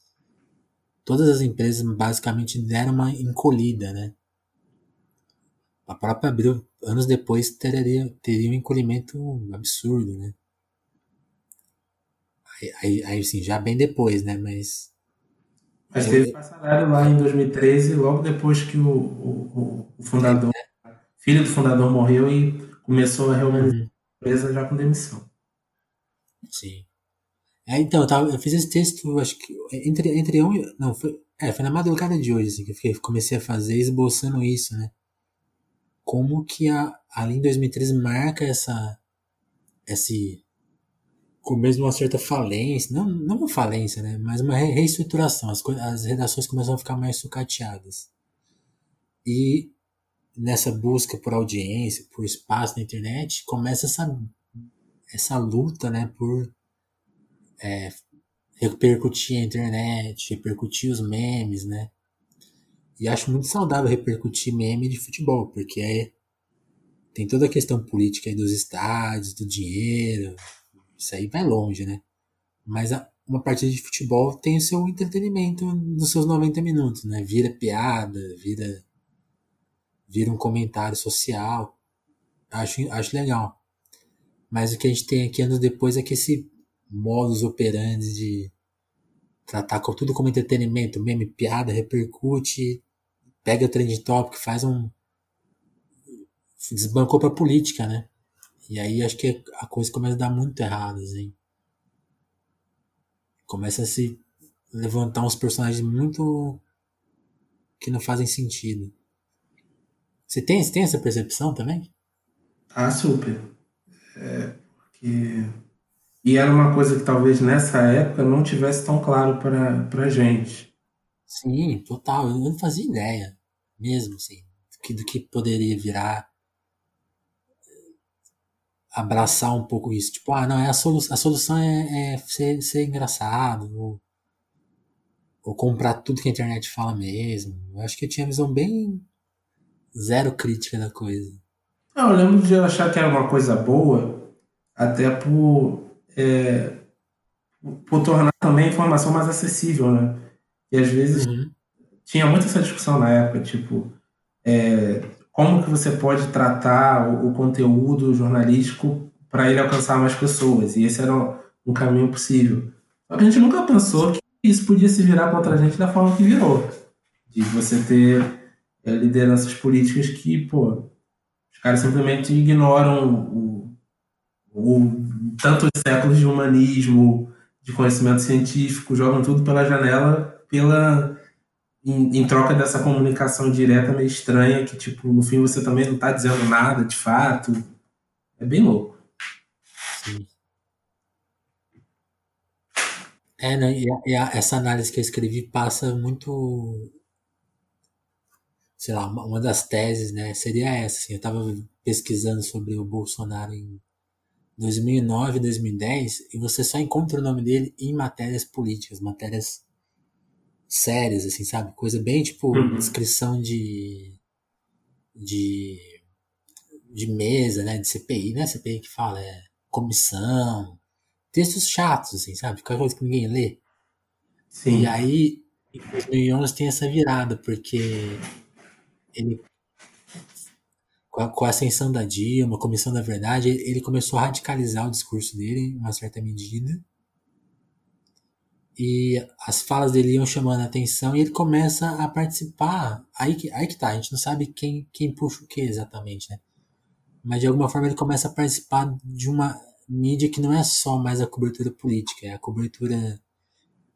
todas as empresas basicamente deram uma encolhida, né, a própria Abril, anos depois, teria, teria um encolhimento absurdo, né, aí, aí, aí sim, já bem depois, né, mas
mas teve passarário lá em 2013, logo depois que o, o, o fundador, filho do fundador morreu e começou a reorganizar. Uhum. A empresa já com demissão.
Sim. É, então, eu, tava, eu fiz esse texto, acho que entre, entre um Não, foi, é, foi na madrugada de hoje, assim, que eu fiquei, comecei a fazer esboçando isso, né? Como que a, ali em 2013 marca essa, esse, começo de uma certa falência, não, não uma falência, né, mas uma reestruturação. As, as redações começam a ficar mais sucateadas. E nessa busca por audiência, por espaço na internet, começa essa, essa luta, né, por é, repercutir a internet, repercutir os memes, né. E acho muito saudável repercutir meme de futebol, porque é, tem toda a questão política dos estádios, do dinheiro, isso aí vai longe, né? Mas a, uma partida de futebol tem o seu entretenimento nos seus 90 minutos, né? Vira piada, vira, vira um comentário social. Acho, acho legal. Mas o que a gente tem aqui anos depois é que esse modus operandi de tratar tudo como entretenimento, meme, piada, repercute, pega o trend topic, faz um. desbancou pra política, né? E aí acho que a coisa começa a dar muito errado, assim. Começa a se levantar uns personagens muito que não fazem sentido. Você tem, você tem essa percepção também?
Ah, super. É, porque... E era uma coisa que talvez nessa época não tivesse tão claro para pra gente.
Sim, total. Eu não fazia ideia mesmo, assim, do que, do que poderia virar abraçar um pouco isso. Tipo, ah, não, é a, solu a solução é, é ser, ser, engraçado, ou, ou, comprar tudo que a internet fala mesmo. Eu acho que eu tinha uma visão bem zero crítica da coisa.
Não, eu lembro de achar que era uma coisa boa, até por, é, por tornar também a informação mais acessível, né? E às vezes uhum. tinha muita essa discussão na época, tipo, é, como que você pode tratar o, o conteúdo jornalístico para ele alcançar mais pessoas. E esse era um, caminho possível. Só que a gente nunca pensou que isso podia se virar contra a gente da forma que virou. De você ter lideranças políticas que, pô, os caras simplesmente ignoram o, o, tantos séculos de humanismo, de conhecimento científico, jogam tudo pela janela pela em, em, troca dessa comunicação direta meio estranha, que, tipo, no fim você também não está dizendo nada de fato. É bem louco. Sim.
É, né? E, a, e a, essa análise que eu escrevi passa muito. Sei lá, uma, uma das teses, né? Seria essa. Assim, eu estava pesquisando sobre o Bolsonaro em 2009, 2010, e você só encontra o nome dele em matérias políticas, matérias sérias, assim, sabe? Coisa bem tipo uhum. descrição de. de. de mesa, né? De CPI, não é CPI que fala, é comissão, textos chatos, assim, sabe? Qualquer coisa que ninguém lê.
Sim.
E aí, em 2011 tem essa virada, porque ele, com a, com a ascensão da Dilma, Comissão da Verdade, ele começou a radicalizar o discurso dele em uma certa medida. E as falas dele iam chamando a atenção e ele começa a participar. Aí que, aí que tá, a gente não sabe quem, quem puxa o que exatamente, né? Mas de alguma forma ele começa a participar de uma mídia que não é só mais a cobertura política, é a cobertura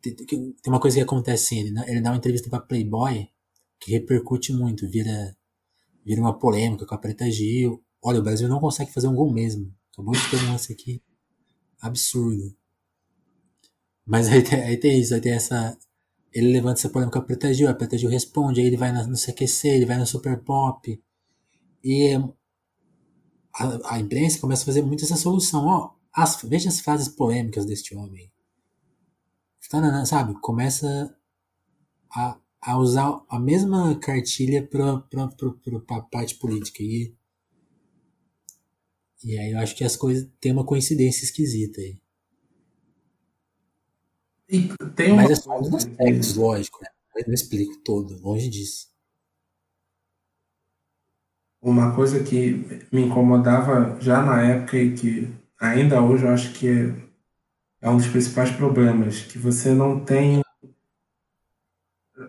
tem uma coisa que acontece assim, ele, ele dá uma entrevista para Playboy que repercute muito, vira, vira uma polêmica com a Preta Gil. Olha, o Brasil não consegue fazer um gol mesmo. Acabou de ter um lance aqui absurdo. Mas aí tem, aí tem isso, aí tem essa. Ele levanta essa polêmica com a Preta Gil, a Preta Gil responde, aí ele vai no CQC, ele vai no Super Pop. E a, a imprensa começa a fazer muito essa solução. Ó, as, veja as frases polêmicas deste homem sabe? Começa a, a usar a mesma cartilha para a parte política. E, e aí eu acho que as coisas tem uma coincidência esquisita aí.
tem uma...
Mas é só um dos aspectos, lógico. Né? Eu não explico todo, longe disso.
Uma coisa que me incomodava já na época e que ainda hoje eu acho que é é um dos principais problemas, que você não tem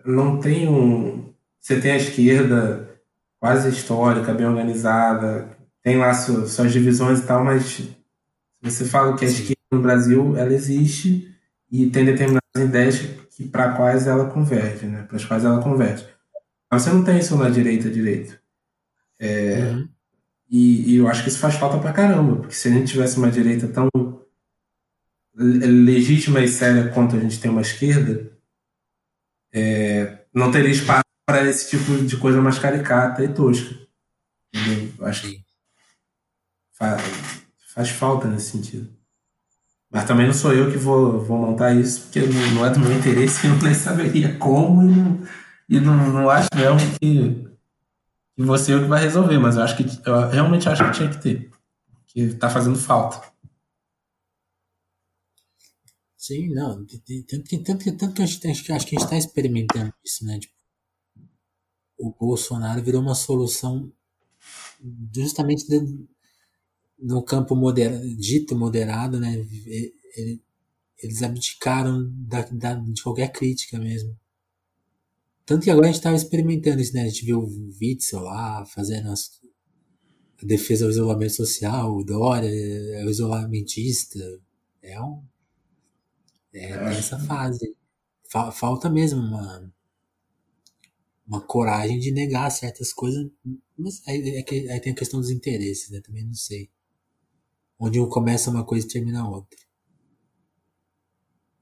não tem um você tem a esquerda quase histórica, bem organizada, tem lá suas, suas divisões e tal, mas você fala que a esquerda no Brasil ela existe e tem determinadas ideias que para quais ela converge, né? Para as quais ela converge. Mas você não tem isso na direita direito. É, uhum. e, e, eu acho que isso faz falta pra caramba, porque se a gente tivesse uma direita tão legítima e séria quanto a gente tem uma esquerda, é, não teria espaço para esse tipo de coisa mais caricata e tosca. Eu acho que faz, faz falta nesse sentido. Mas também não sou eu que vou, vou montar isso, porque não é do meu interesse, eu nem saberia como e não, e não, não acho mesmo que, que você é o que vai resolver, mas eu acho que eu realmente acho que tinha que ter. Que está fazendo falta.
Sim, não. Tanto que, tanto que, tanto que a gente, acho que a gente está experimentando isso, né? Tipo, o Bolsonaro virou uma solução justamente de, no campo moderado, dito moderado, né? Ele, eles abdicaram da, da, de qualquer crítica mesmo. Tanto que agora a gente estava experimentando isso, né? A gente viu o Witzel lá fazendo as, a defesa do isolamento social, o Dória é o isolamentista. É um, é, tem essa fase. Falta mesmo uma, uma coragem de negar certas coisas. Mas aí, é aí tem a questão dos interesses, né? Também não sei. Onde um começa uma coisa e termina outra.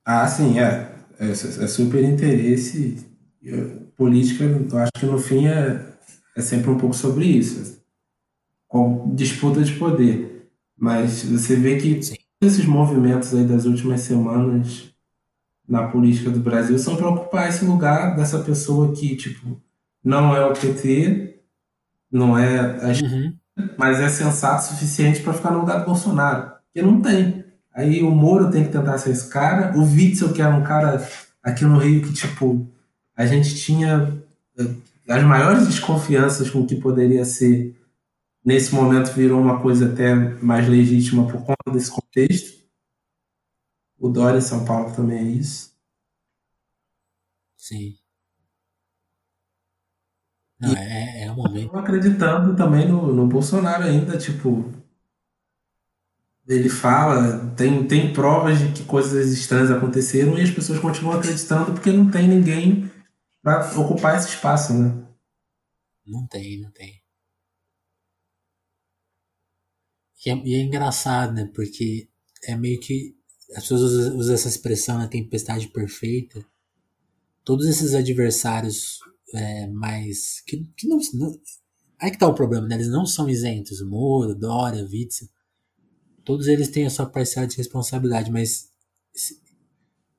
Ah, sim, é. É, é super interesse. Política, eu acho que no fim é, é sempre um pouco sobre isso. Com disputa de poder. Mas você vê que sim esses movimentos aí das últimas semanas na política do Brasil são para ocupar esse lugar dessa pessoa que, tipo, não é o PT, não é a uhum. mas é sensato o suficiente para ficar no lugar do Bolsonaro. Porque não tem. Aí o Moro tem que tentar ser esse cara, o Witzel, que era um cara aqui no Rio que, tipo, a gente tinha eh, as maiores desconfianças com o que poderia ser nesse momento virou uma coisa até mais legítima por conta desse contexto. O Dória São Paulo também é isso.
Sim. Não, é, é um momento.
acreditando também no, no Bolsonaro ainda, tipo. Ele fala, tem, tem provas de que coisas estranhas aconteceram e as pessoas continuam acreditando porque não tem ninguém para ocupar esse espaço, né?
Não tem, não tem. E é, e é engraçado, né? Porque é meio que. As pessoas usam, usam essa expressão, né? Tempestade perfeita. Todos esses adversários é, mais. Que, que não, não, Aí que tá o problema, né? Eles não são isentos. Moro, Dória, Witzel. Todos eles têm a sua parcela de responsabilidade, mas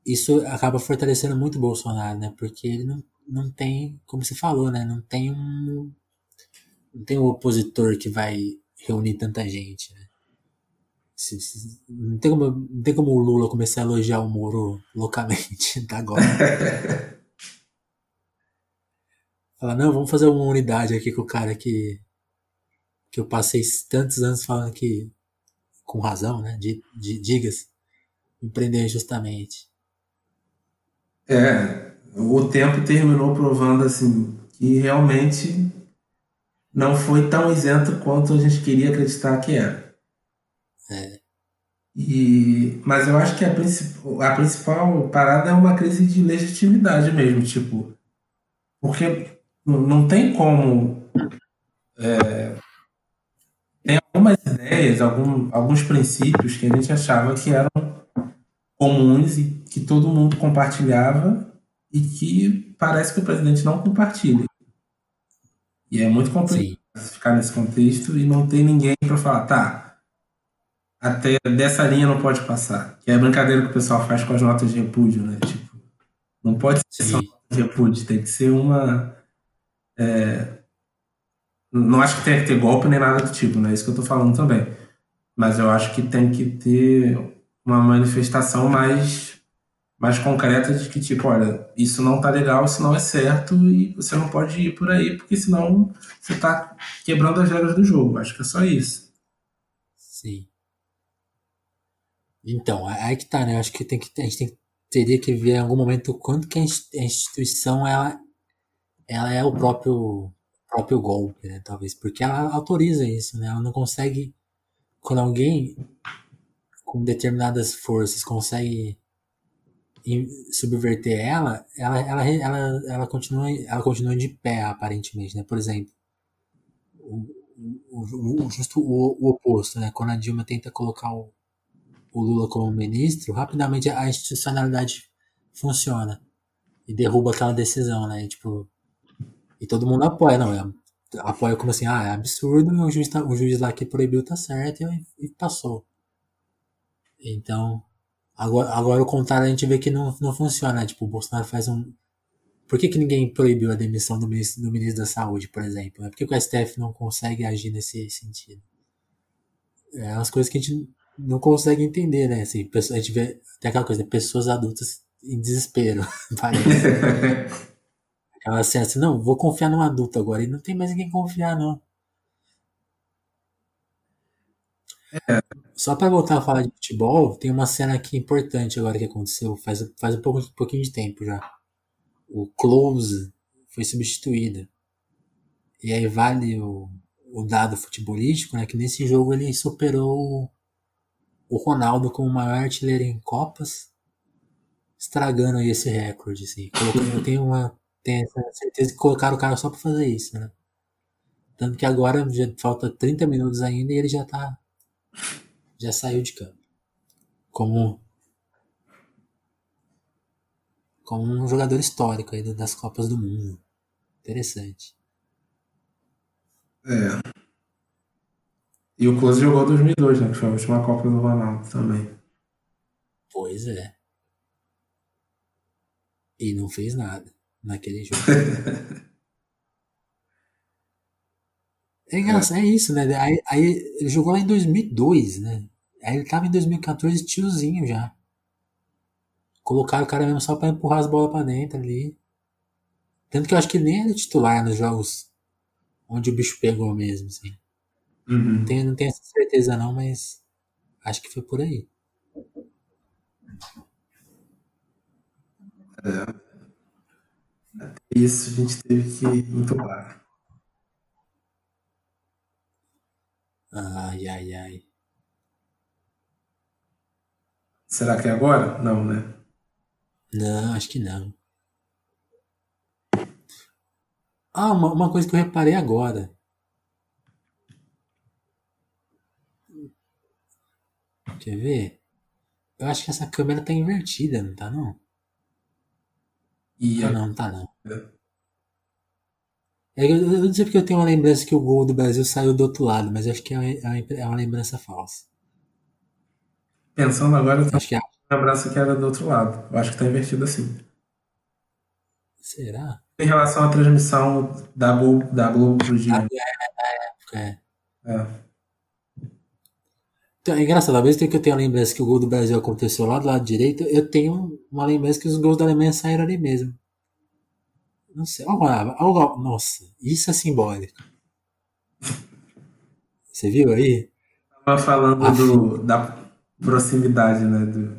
isso acaba fortalecendo muito o Bolsonaro, né? Porque ele não, não tem, como você falou, né? Não tem um. Não tem um opositor que vai reunir tanta gente, né? Não, tem como, não tem como o Lula começar a elogiar o Moro loucamente tá agora. Fala, não, vamos fazer uma unidade aqui com o cara que, que eu passei tantos anos falando que, com razão, né? Digas, me prender injustamente.
É, o tempo terminou provando assim que realmente não foi tão isento quanto a gente queria acreditar que era.
É.
E, mas eu acho que a, princip, a principal parada é uma crise de legitimidade mesmo, tipo, porque não tem como. É, tem algumas ideias, algum, alguns princípios que a gente achava que eram comuns e que todo mundo compartilhava e que parece que o presidente não compartilha. E é muito complicado Sim. ficar nesse contexto e não ter ninguém para falar, tá, até dessa linha não pode passar. Que é a brincadeira que o pessoal faz com as notas de repúdio, né? Tipo, não pode ser Sim. só nota de repúdio, tem que ser uma. É, não acho que tenha que ter golpe nem nada do tipo, não é isso que eu tô falando também. Mas eu acho que tem que ter uma manifestação mais mais concreta de que, tipo, olha, isso não tá legal, isso não é certo e você não pode ir por aí, porque senão você tá quebrando as regras do jogo. Acho que é só isso.
Sim. Então, aí que tá, né? Acho que, tem que a gente tem, teria que ver em algum momento quanto que a instituição ela, ela é o próprio, próprio golpe, né? Talvez. Porque ela autoriza isso, né? Ela não consegue. Quando alguém com determinadas forças consegue subverter ela, ela, ela, ela, ela, continua, ela continua de pé, aparentemente, né? Por exemplo, o, o, o justo o, o, oposto, né? Quando a Dilma tenta colocar o, o Lula como ministro, rapidamente a institucionalidade funciona e derruba aquela decisão, né? E, tipo, e todo mundo apoia, não, é, apoia como assim, ah, é absurdo, o juiz, tá, o juiz lá que proibiu tá certo e, e passou. Então, Agora, agora o contrário a gente vê que não, não funciona. Tipo, o Bolsonaro faz um. Por que, que ninguém proibiu a demissão do ministro, do ministro da Saúde, por exemplo? Por que, que o STF não consegue agir nesse sentido? É umas coisas que a gente não consegue entender, né? Assim, a gente vê tem aquela coisa, pessoas adultas em desespero, parece. Aquela cena assim, não, vou confiar num adulto agora. E não tem mais ninguém confiar, não. É. Só para voltar a falar de futebol, tem uma cena aqui importante agora que aconteceu, faz, faz um, pouco, um pouquinho de tempo já. O Close foi substituído. E aí vale o, o dado futebolístico, né? Que nesse jogo ele superou o Ronaldo como o maior artilheiro em Copas, estragando aí esse recorde, assim. Colocando, eu tenho uma tenho certeza que colocaram o cara só para fazer isso, né? Tanto que agora já falta 30 minutos ainda e ele já tá já saiu de campo. Como como um jogador histórico aí das Copas do Mundo. Interessante.
É. E o Close jogou 2002, né? Que foi a última Copa do Ronaldo também.
Pois é. E não fez nada naquele jogo. é engraçado, é. é isso, né? Aí, aí ele jogou lá em 2002, né? Aí ele tava em 2014 tiozinho já. Colocaram o cara mesmo só pra empurrar as bolas pra dentro ali. Tanto que eu acho que nem era titular nos jogos onde o bicho pegou mesmo, assim. Uhum. Não, tenho, não tenho essa certeza não, mas acho que foi por aí.
É. Até isso a gente teve que entubar.
Ai, ai, ai.
Será que é agora? Não, né?
Não, acho que não. Ah, uma, uma coisa que eu reparei agora. Quer ver? Eu acho que essa câmera tá invertida, não tá não? E ah, não, não tá não. É, eu, eu, não sei porque eu tenho uma lembrança que o gol do Brasil saiu do outro lado, mas acho que é uma, é uma lembrança falsa.
Pensando agora, eu acho que é. lembrança que era do outro lado. Eu acho que tá invertido assim.
Será?
Em relação à transmissão da Globo, da Globo pro dia.
É, na época, é.
É.
Então, é engraçado, às vezes que eu tenho a lembrança que o gol do Brasil aconteceu lá do lado direito, eu tenho uma lembrança que os gols da Alemanha saíram ali mesmo. Não sei, olha, olha, nossa, isso é simbólico. Você viu aí?
Tava falando do, da proximidade, né? Do...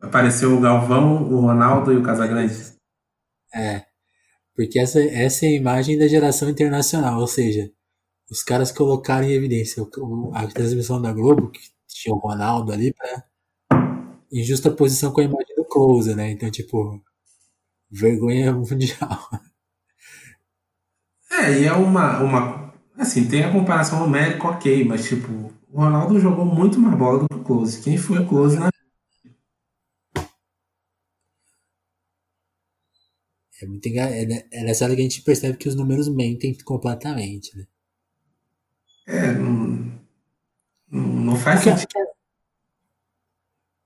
Apareceu o Galvão, o Ronaldo e o Casagrande.
É, porque essa, essa é a imagem da geração internacional, ou seja, os caras colocaram em evidência a transmissão da Globo, que tinha o Ronaldo ali, pra, em justa posição com a imagem do Close, né? Então, tipo, vergonha mundial.
É, e é uma, uma. Assim, tem a comparação numérica, ok, mas, tipo, o Ronaldo jogou muito mais bola do que o Close. Quem foi o Close na
É muito engra... é, é nessa hora que a gente percebe que os números mentem completamente, né?
É, não, não faz sentido.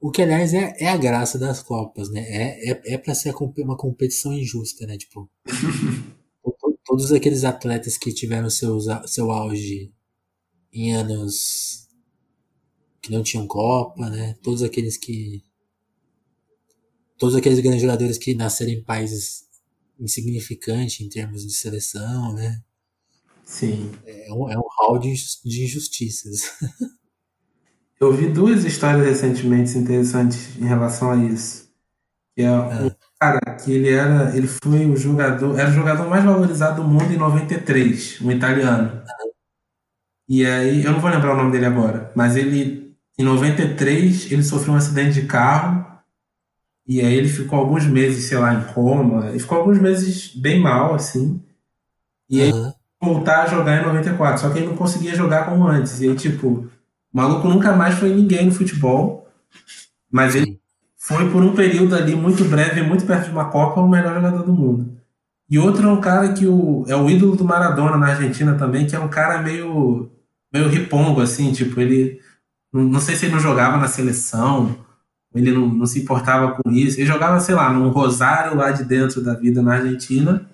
O que, aliás, é, é a graça das Copas, né? É, é, é para ser uma competição injusta, né? Tipo, todos aqueles atletas que tiveram seus, seu auge em anos que não tinham Copa, né? Todos aqueles que. Todos aqueles grandes jogadores que nasceram em países insignificante em termos de seleção, né?
Sim.
É um, é um hall de, de injustiças.
Eu vi duas histórias recentemente interessantes em relação a isso. Que é um é. cara que ele era, ele foi o jogador, era o jogador mais valorizado do mundo em 93, um italiano. E aí, eu não vou lembrar o nome dele agora, mas ele em 93 ele sofreu um acidente de carro e aí ele ficou alguns meses, sei lá, em coma. Ele ficou alguns meses bem mal, assim. E aí uhum. voltar a jogar em 94. Só que ele não conseguia jogar como antes. E aí, tipo, o maluco nunca mais foi ninguém no futebol. Mas ele foi por um período ali muito breve, muito perto de uma Copa, o melhor jogador do mundo. E outro é um cara que o, é o ídolo do Maradona na Argentina também, que é um cara meio, meio ripongo, assim, tipo, ele. Não, sei se ele não jogava na seleção ele não, não se importava com isso. Ele jogava, sei lá, num Rosário lá de dentro da vida na Argentina.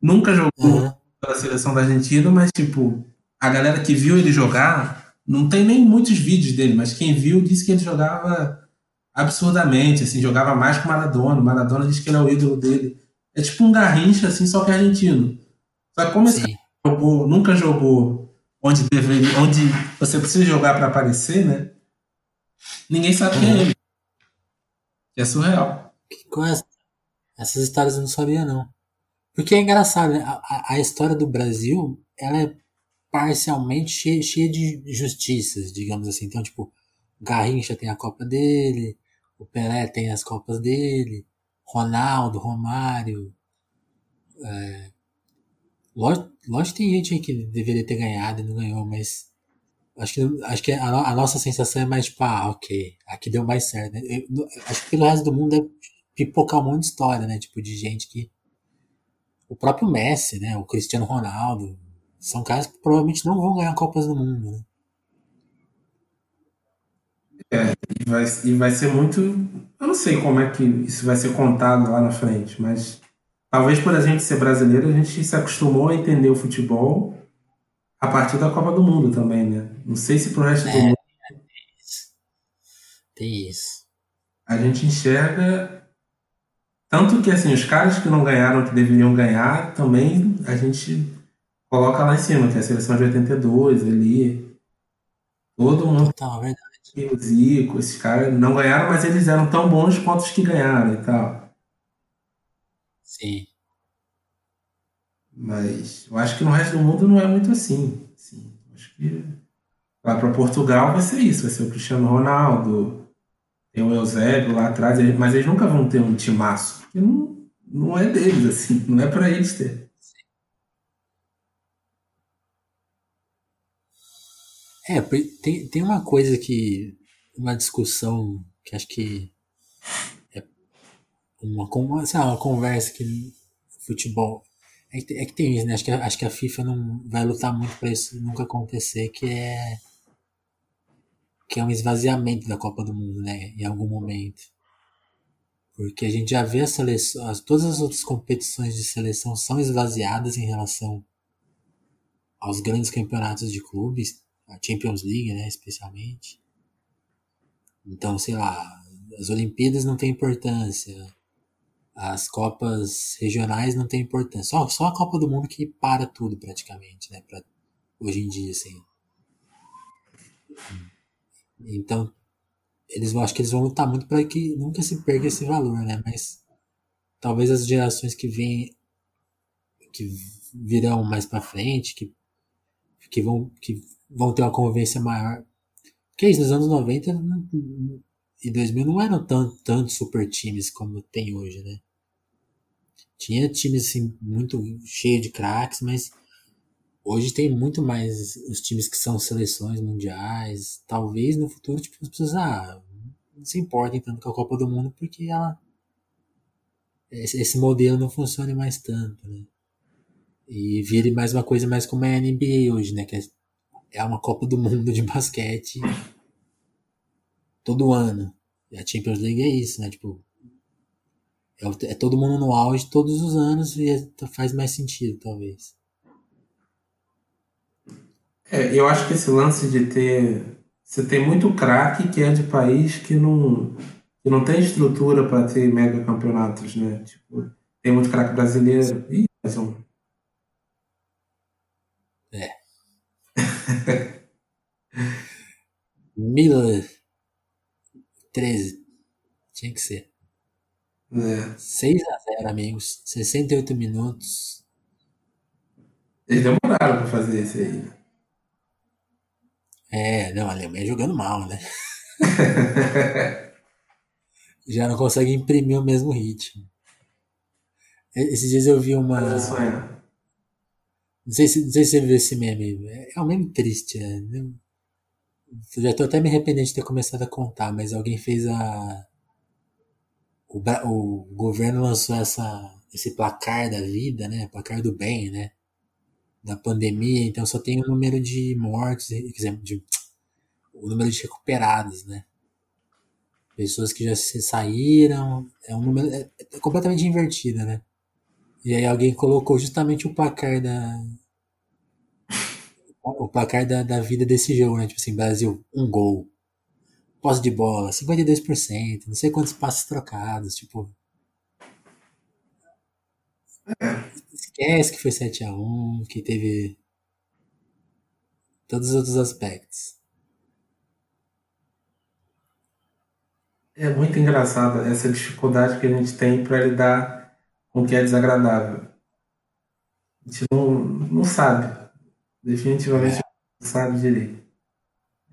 Nunca jogou uhum. pela seleção da Argentina, mas, tipo, a galera que viu ele jogar, não tem nem muitos vídeos dele, mas quem viu disse que ele jogava absurdamente, assim, jogava mais que o Maradona. O Maradona diz que ele é o ídolo dele. É tipo um garrincha, assim, só que argentino. Só que como esse jogou, nunca jogou onde deveria, onde você precisa jogar para aparecer, né? Ninguém sabe quem é ele. É surreal.
Que coisa. Essas histórias eu não sabia, não. Porque é engraçado, né? a, a, história do Brasil, ela é parcialmente cheia, cheia de justiças, digamos assim. Então, tipo, o Garrincha tem a Copa dele, o Pelé tem as Copas dele, Ronaldo, Romário. É... Lógico, lógico tem gente que deveria ter ganhado e não ganhou, mas Acho que, acho que a, a, nossa sensação é mais tipo, ah, ok, aqui deu mais certo. Né? Eu, acho que pelo resto do mundo é pipocar um monte de história, né? Tipo, de gente que. O próprio Messi, né? O Cristiano Ronaldo. São caras que provavelmente não vão ganhar Copas do Mundo, né?
É, e vai, e vai ser muito. Eu não sei como é que isso vai ser contado lá na frente, mas talvez por a gente ser brasileiro, a gente se acostumou a entender o futebol a partir da Copa do Mundo também, né? Não sei se pro resto é, do mundo.
Tem isso. Tem isso.
A gente enxerga. Tanto que, assim, os caras que não ganharam, que deveriam ganhar, também a gente coloca lá em cima, que é a seleção de 82 ali. Todo mundo.
Total, verdade.
O Zico, esses caras não ganharam, mas eles eram tão bons quanto os que ganharam e tal.
Sim.
Mas eu acho que no resto do mundo não é muito assim. assim acho que lá para Portugal vai ser isso, vai ser o Cristiano Ronaldo, tem o Eusébio lá atrás, mas eles nunca vão ter um timaço, porque não, não é deles, assim, não é para eles ter.
É, tem, tem uma coisa que. Uma discussão que acho que. É uma, uma, uma conversa que futebol é que, é que tem isso, né? Acho que, acho que a FIFA não vai lutar muito para isso nunca acontecer, que é que é um esvaziamento da Copa do Mundo, né? Em algum momento. Porque a gente já vê a seleção, todas as outras competições de seleção são esvaziadas em relação aos grandes campeonatos de clubes. A Champions League, né, especialmente. Então, sei lá, as Olimpíadas não têm importância, as Copas regionais não têm importância. Só, só a Copa do Mundo que para tudo praticamente, né, pra, hoje em dia, assim. Então, eles acho que eles vão lutar muito para que nunca se perca esse valor, né? Mas talvez as gerações que vêm, que virão mais para frente, que, que, vão, que vão ter uma convivência maior. Porque isso, nos anos 90 e 2000 não eram tanto, tanto super times como tem hoje, né? Tinha times assim, muito cheio de craques, mas hoje tem muito mais os times que são seleções mundiais. Talvez no futuro, tipo, as pessoas ah, não se importem tanto com a Copa do Mundo porque ela esse, modelo não funcione mais tanto, né? E vire mais uma coisa mais como é a NBA hoje, né? Que é, é uma Copa do Mundo de basquete todo ano. E a Champions League é isso, né? Tipo, é, é todo mundo no auge todos os anos e é, faz mais sentido, talvez.
É, eu acho que esse lance de ter. Você tem muito craque que é de país que não, que não tem estrutura para ter mega campeonatos, né? Tipo, tem muito craque brasileiro. Ih, mais um.
É. Miller 13. Tinha que ser.
É.
6 a 0 amigos. 68 minutos.
Eles demoraram pra fazer isso aí.
É, não, a Alemanha jogando mal, né? Já não consegue imprimir o mesmo ritmo. Esses dias eu vi uma.
É.
Não sei se, não sei se você viu esse meme. É um meme triste, né? Já tô até me arrependendo de ter começado a contar, mas alguém fez a. O, o governo lançou essa, esse placar da vida, né? Placar do bem, né? Da pandemia, então só tem o número de mortes, de, o número de recuperados, né? Pessoas que já se saíram, é um número é, é completamente invertido, né? E aí alguém colocou justamente o placar da, o placar da, da vida desse jogo, né? Tipo assim, Brasil, um gol. Posse de bola, 52%, não sei quantos passos trocados, tipo. Esquece que foi 7x1, que teve todos os outros aspectos.
É muito engraçado essa dificuldade que a gente tem para lidar com o que é desagradável. A gente não, não sabe definitivamente não sabe direito.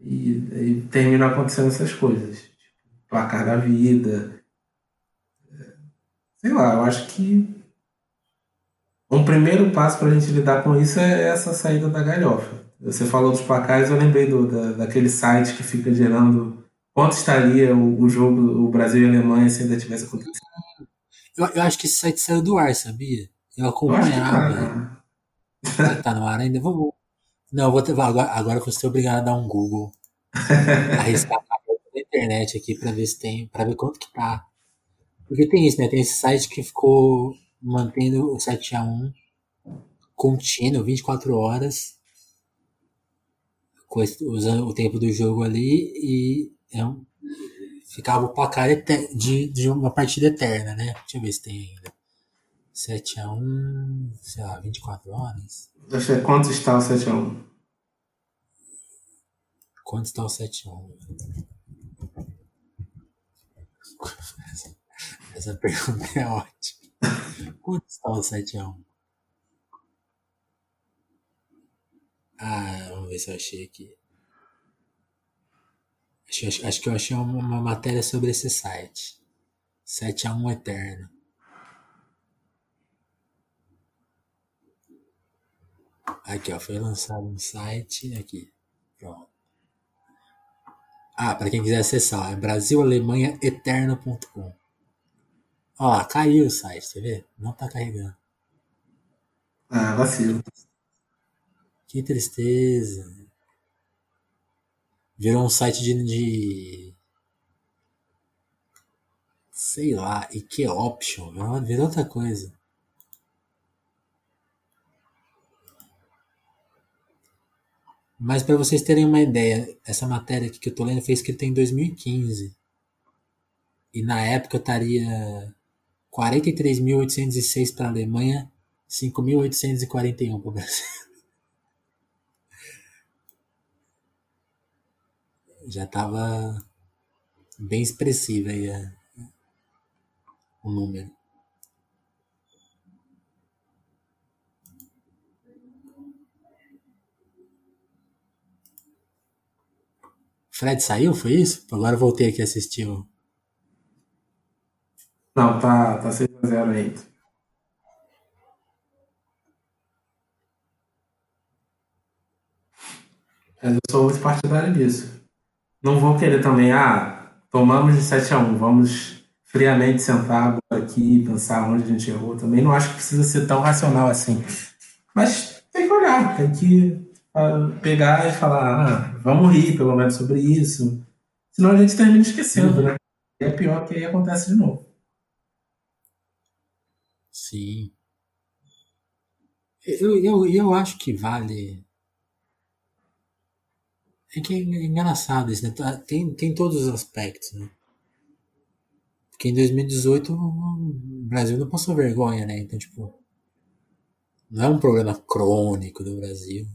E, e terminam acontecendo essas coisas. Tipo, placar da vida. Sei lá, eu acho que um primeiro passo para a gente lidar com isso é essa saída da galhofa. Você falou dos placares, eu lembrei do, da, daquele site que fica gerando quanto estaria o, o jogo, o Brasil e a Alemanha se ainda tivesse acontecido.
Eu, eu acho que esse site saiu do ar, sabia? Eu acompanhava. Eu tá, tá no ar ainda. Vamos, não, vou ter, agora, agora eu vou ser obrigado a dar um Google. arriscar a internet aqui pra ver se tem. para ver quanto que tá. Porque tem isso, né? Tem esse site que ficou mantendo o 7x1 contínuo, 24 horas, usando o tempo do jogo ali e é um, ficava o placar de, de uma partida eterna, né? Deixa eu ver se tem ainda. 7x1, sei lá, 24 horas.
Deixa eu quanto está o 7x1?
Quanto está o 7x1? Essa, essa pergunta é ótima. Quanto está o 7x1? Ah, vamos ver se eu achei aqui. Acho, acho, acho que eu achei uma, uma matéria sobre esse site. 7x1 Eterno. Aqui, ó, foi lançado um site aqui. Pronto. Ah, para quem quiser acessar, é brasilalemanhaeterno.com. Ó caiu o site, tá vendo? Não tá carregando.
Ah, vacilo.
Que tristeza. Virou um site de, de sei lá, e que option, virou outra coisa. Mas para vocês terem uma ideia, essa matéria aqui que eu tô lendo foi escrita em 2015. E na época estaria 43.806 para a Alemanha, 5.841 para o Brasil. Já estava bem expressivo aí a, o número. Fred saiu, foi isso? Agora voltei aqui a assistir o.
Não, tá, tá 6x0 ainda. Mas eu sou muito partidário disso. Não vou querer também, ah, tomamos de 7x1, vamos friamente sentar aqui e pensar onde a gente errou. Também não acho que precisa ser tão racional assim. Mas tem que olhar, tem que pegar e falar, ah, vamos rir pelo menos sobre isso. Senão a gente termina esquecendo, né? E é pior que aí acontece de novo.
Sim. Eu, eu, eu acho que vale. É que é engraçado isso, né? Tá, tem, tem todos os aspectos, né? Porque em 2018 o Brasil não passou vergonha, né? Então, tipo, não é um problema crônico do Brasil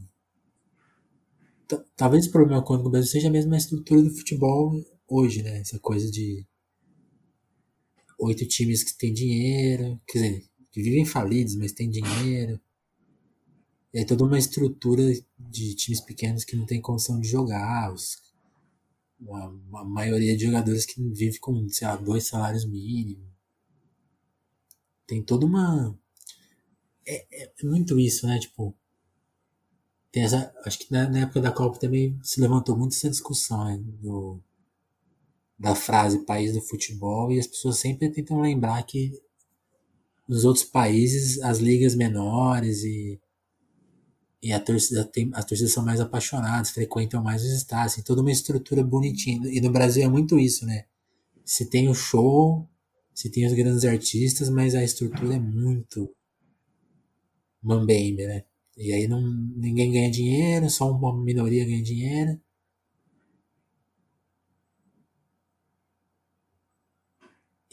talvez o problema com o Brasil seja a estrutura do futebol hoje, né? Essa coisa de oito times que têm dinheiro, quer dizer, que vivem falidos, mas têm dinheiro. Aí toda uma estrutura de times pequenos que não tem condição de jogar, os, uma maioria de jogadores que vive com, sei lá, dois salários mínimos. Tem toda uma. É, é muito isso, né? Tipo, tem essa, acho que na, na, época da Copa também se levantou muito essa discussão né, do, da frase país do futebol e as pessoas sempre tentam lembrar que nos outros países as ligas menores e, e a torcida tem, as torcidas são mais apaixonadas, frequentam mais os estádios, tem toda uma estrutura bonitinha. E no Brasil é muito isso, né? Se tem o show, se tem os grandes artistas, mas a estrutura é muito mambembe, né? E aí não, ninguém ganha dinheiro, só uma minoria ganha dinheiro.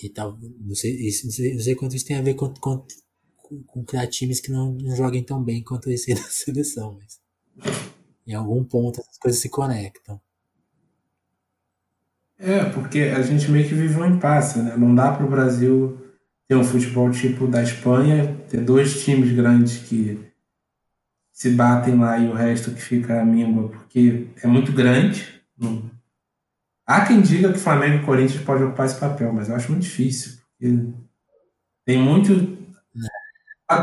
E tal, não sei, isso, não sei, não sei quanto isso tem a ver com, com, com, criar times que não, não joguem tão bem quanto esse da seleção, mas em algum ponto essas coisas se conectam.
É, porque a gente meio que vive um impasse, né? Não dá para o Brasil ter um futebol tipo da Espanha, ter dois times grandes que se batem lá e o resto que fica a míngua, porque é muito grande. Há quem diga que Flamengo e Corinthians podem ocupar esse papel, mas eu acho muito difícil. tem muito.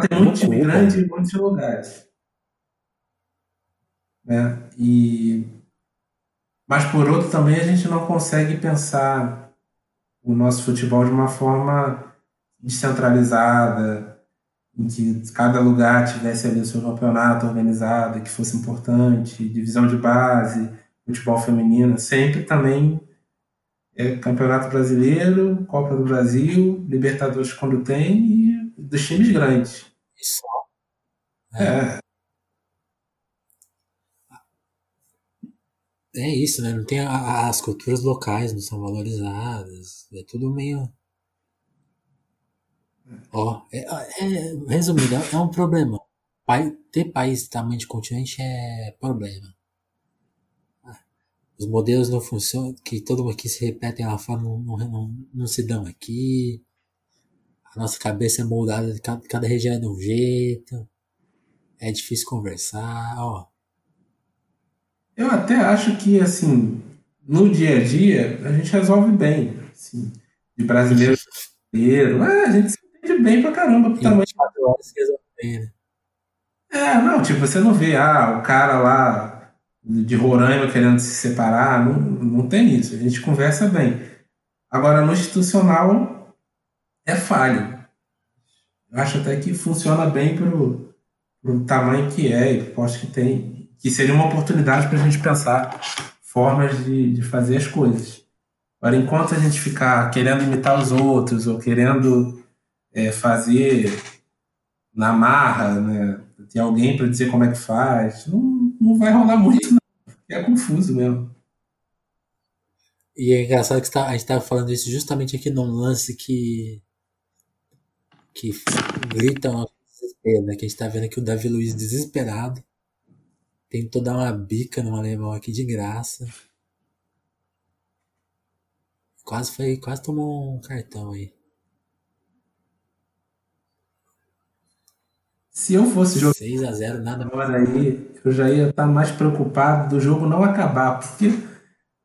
Tem muito time grande em muitos lugares. Né? E, mas por outro também a gente não consegue pensar o nosso futebol de uma forma descentralizada, em que cada lugar tivesse ali o seu campeonato organizado, que fosse importante, divisão de base, futebol feminino, sempre também é Campeonato Brasileiro, Copa do Brasil, Libertadores quando tem e dos times grandes.
Isso.
É.
É isso, né? Não tem as culturas locais, não são valorizadas. É tudo meio Ó, é, é, resumindo, é um problema. Ter país tamanho de continente é problema. Os modelos não funcionam, que todo mundo aqui se repetem lá fora, não, não, não, não se dão aqui. A nossa cabeça é moldada, cada, cada região é de um jeito. É difícil conversar, ó.
Eu até acho que, assim, no dia a dia, a gente resolve bem. Assim, de brasileiro brasileiro. É, a gente de bem pra caramba pro tamanho. horas né? É, não, tipo, você não vê, ah, o cara lá de Roraima querendo se separar, não, não tem isso. A gente conversa bem. Agora, no institucional, é falho. Eu acho até que funciona bem pro, pro tamanho que é e pro que tem. Que seria uma oportunidade para a gente pensar formas de, de fazer as coisas. Agora, enquanto a gente ficar querendo imitar os outros ou querendo é, fazer na marra, né? ter alguém para dizer como é que faz, não, não vai rolar muito. Não. é confuso mesmo.
E é engraçado que tá, a gente tava falando isso justamente aqui num lance que. que grita um desespero, né? Que a gente tá vendo aqui o Davi Luiz desesperado. Tentou dar uma bica no alemão aqui de graça. Quase foi. Quase tomou um cartão aí.
Se eu fosse jogar
6 a 0 nada
agora aí, eu já ia estar mais preocupado do jogo não acabar, porque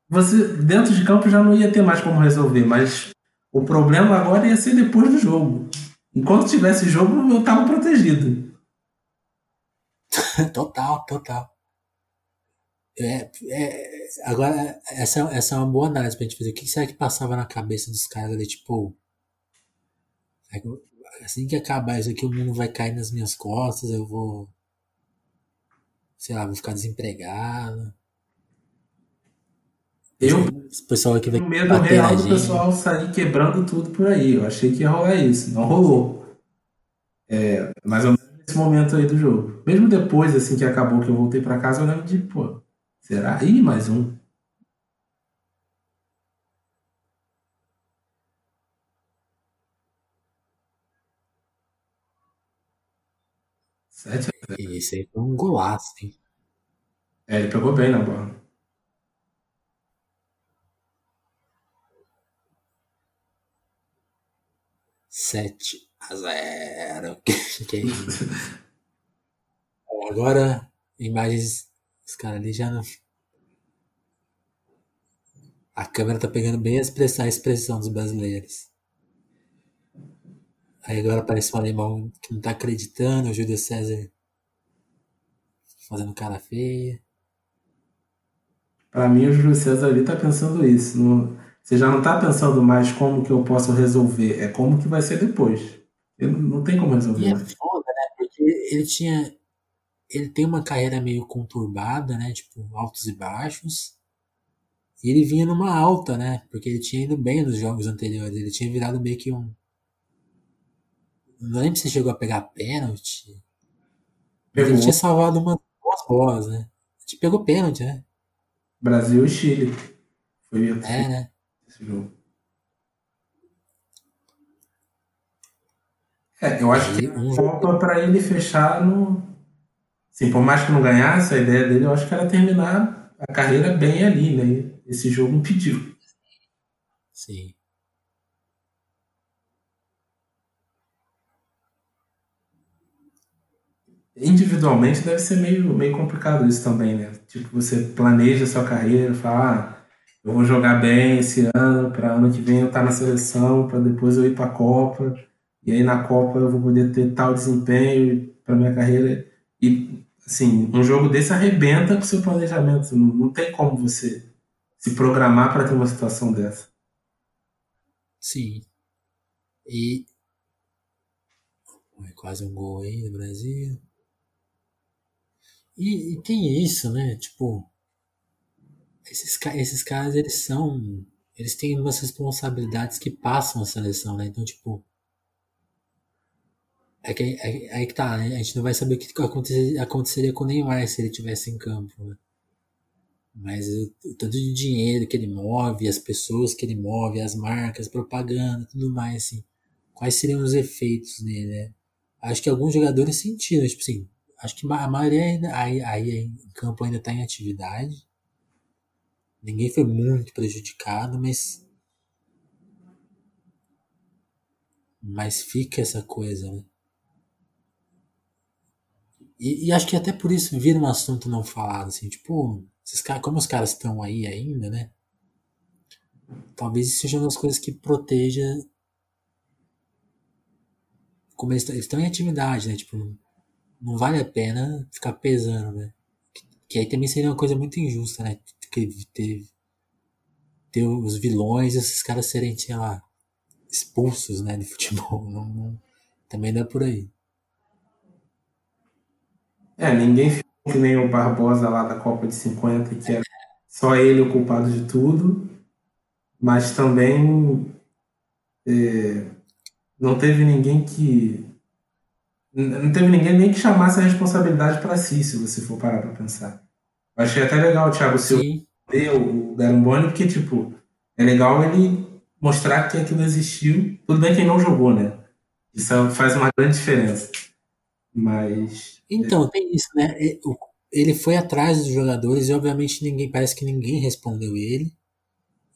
você dentro de campo já não ia ter mais como resolver, mas o problema agora ia ser depois do jogo. Enquanto tivesse jogo, eu estava protegido.
total, total. É, é, agora, essa, essa é uma boa análise pra gente fazer. O que será que passava na cabeça dos caras ali, tipo. Assim que acabar isso aqui, o mundo vai cair nas minhas costas, eu vou. Sei lá, vou ficar desempregado.
Eu,
o pessoal aqui vai
o medo real do pessoal sair quebrando tudo por aí. Eu achei que ia rolar isso, não rolou. É, mais ou menos nesse momento aí do jogo. Mesmo depois, assim, que acabou, que eu voltei para casa, eu lembro de, pô, será? Ih, mais um. Sete zero.
Isso aí foi um golaço, hein?
É, ele pegou bem na bola.
7 a 0. que isso? Agora, imagens. Os caras ali já não. A câmera tá pegando bem a expressão, a expressão dos brasileiros. Aí agora aparece um alemão que não tá acreditando, o Júlio César fazendo cara feia.
Pra mim, o Júlio César ali tá pensando isso. No, você já não está pensando mais como que eu posso resolver, é como que vai ser depois. Eu não tem como resolver.
E é foda, né? Porque ele tinha. Ele tem uma carreira meio conturbada, né? Tipo, altos e baixos. E ele vinha numa alta, né? Porque ele tinha ido bem nos jogos anteriores. Ele tinha virado meio que um. Não lembro se chegou a pegar pênalti. Pegou. Ele tinha salvado umas bolas, né? Ele pegou pênalti, né?
Brasil e Chile.
Foi é, né?
esse jogo. É, eu acho que falta para ele fechar no. Sim, por mais que não ganhasse, a ideia dele eu acho que era terminar a carreira bem ali, né? Esse jogo impediu.
Sim.
Individualmente deve ser meio, meio complicado isso também, né? Tipo, você planeja a sua carreira, fala, ah, eu vou jogar bem esse ano, para ano que vem eu estar tá na seleção, para depois eu ir para a Copa, e aí na Copa eu vou poder ter tal desempenho para minha carreira. E, assim, um jogo desse arrebenta com o seu planejamento. Não, não tem como você se programar para ter uma situação dessa.
Sim. E. É quase um gol aí no Brasil. E, e tem isso, né? Tipo esses, esses caras, eles são. Eles têm umas responsabilidades que passam a seleção, né? Então, tipo. É que, é, é que tá, né? A gente não vai saber o que aconteceria, aconteceria com o Neymar se ele tivesse em campo, né? Mas o, o tanto de dinheiro que ele move, as pessoas que ele move, as marcas, propaganda, tudo mais, assim. Quais seriam os efeitos nele, né? Acho que alguns jogadores sentiram, tipo assim, acho que a maioria ainda, aí, aí em campo ainda está em atividade. Ninguém foi muito prejudicado, mas. Mas fica essa coisa, né? E, e, acho que até por isso vira um assunto não falado, assim, tipo, esses caras, como os caras estão aí ainda, né? Talvez isso seja uma das coisas que proteja. Como eles estão em atividade, né? Tipo, não vale a pena ficar pesando, né? Que, aí também seria uma coisa muito injusta, né? que ter, ter os vilões esses caras serem, sei lá, expulsos, né, de futebol. Não, não, também não é por aí.
É, ninguém ficou que nem o Barbosa lá da Copa de 50, que é só ele o culpado de tudo, mas também é, não teve ninguém que. Não teve ninguém nem que chamasse a responsabilidade para si, se você for parar para pensar. Achei até legal o Thiago Silva ver o Garamboni, porque, tipo, é legal ele mostrar que aquilo existiu. Tudo bem que ele não jogou, né? Isso faz uma grande diferença. Mas.
Então, tem isso, né? Ele foi atrás dos jogadores e, obviamente, ninguém parece que ninguém respondeu ele.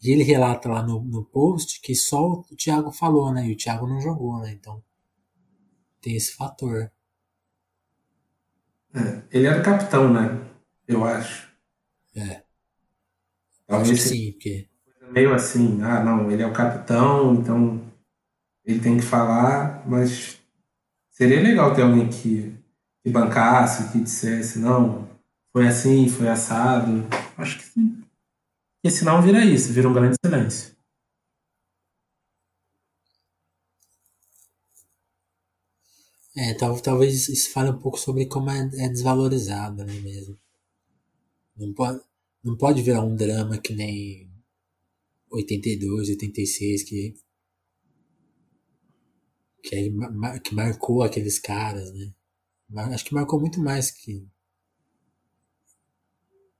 E ele relata lá no, no post que só o Thiago falou, né? E o Thiago não jogou, né? Então tem esse fator.
É, ele era capitão, né? Eu acho.
É. Talvez acho sim, porque.
Meio assim, ah, não, ele é o capitão, então ele tem que falar, mas seria legal ter alguém que, que bancasse, que dissesse, não, foi assim, foi assado. Acho que sim. Porque senão vira isso, vira um grande silêncio.
É, talvez isso fale um pouco sobre como é, é desvalorizado né, mesmo. Não pode, não pode virar um drama que nem 82, 86, que, que, é, que marcou aqueles caras, né? Acho que marcou muito mais que,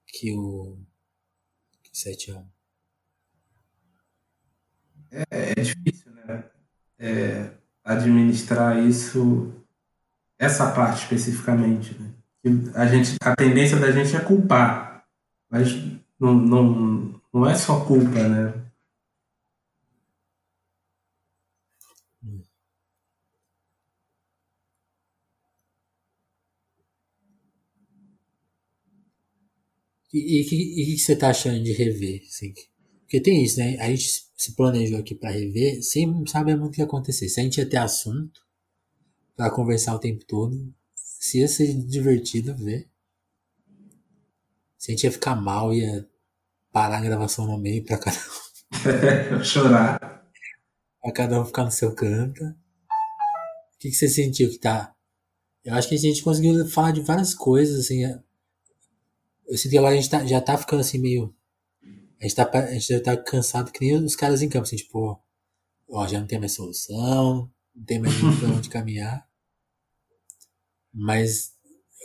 que o sete anos.
É, é difícil, né? É, administrar isso, essa parte especificamente. Né? A, gente, a tendência da gente é culpar, mas não, não, não é só culpa, né?
E o que, que, você tá achando de rever? Assim? Porque tem isso, né? A gente se planejou aqui para rever sem saber muito o que ia acontecer. Se a gente ia ter assunto para conversar o tempo todo, se ia ser divertido ver. Se a gente ia ficar mal, ia parar a gravação no meio para cada
um. Chorar.
Pra cada um ficar no seu canto. O que, que você sentiu que tá. Eu acho que a gente conseguiu falar de várias coisas, assim. Eu sinto que agora a gente tá, já tá ficando assim meio. A gente, tá, a gente já tá cansado que nem os caras em campo, assim, tipo, ó, já não tem mais solução, não tem mais pra onde caminhar. Mas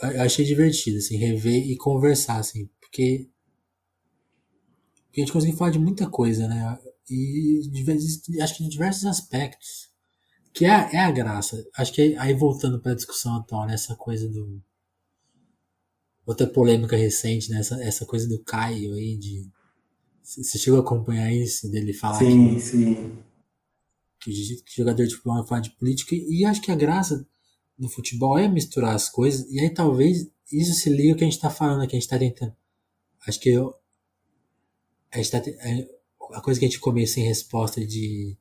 eu achei divertido, assim, rever e conversar, assim, porque, porque a gente conseguiu falar de muita coisa, né? E de, acho que de diversos aspectos. Que é, é a graça. Acho que aí voltando para a discussão atual, nessa né, coisa do, outra polêmica recente, né? Essa, essa coisa do Caio aí, de. Você chegou a acompanhar isso, dele falar
sim, que, sim.
Que, que jogador de futebol vai falar de política, e acho que a graça do futebol é misturar as coisas, e aí talvez isso se liga ao que a gente tá falando aqui, a gente tá tentando. Acho que eu, a, gente tá, é, a coisa que a gente começa em resposta de,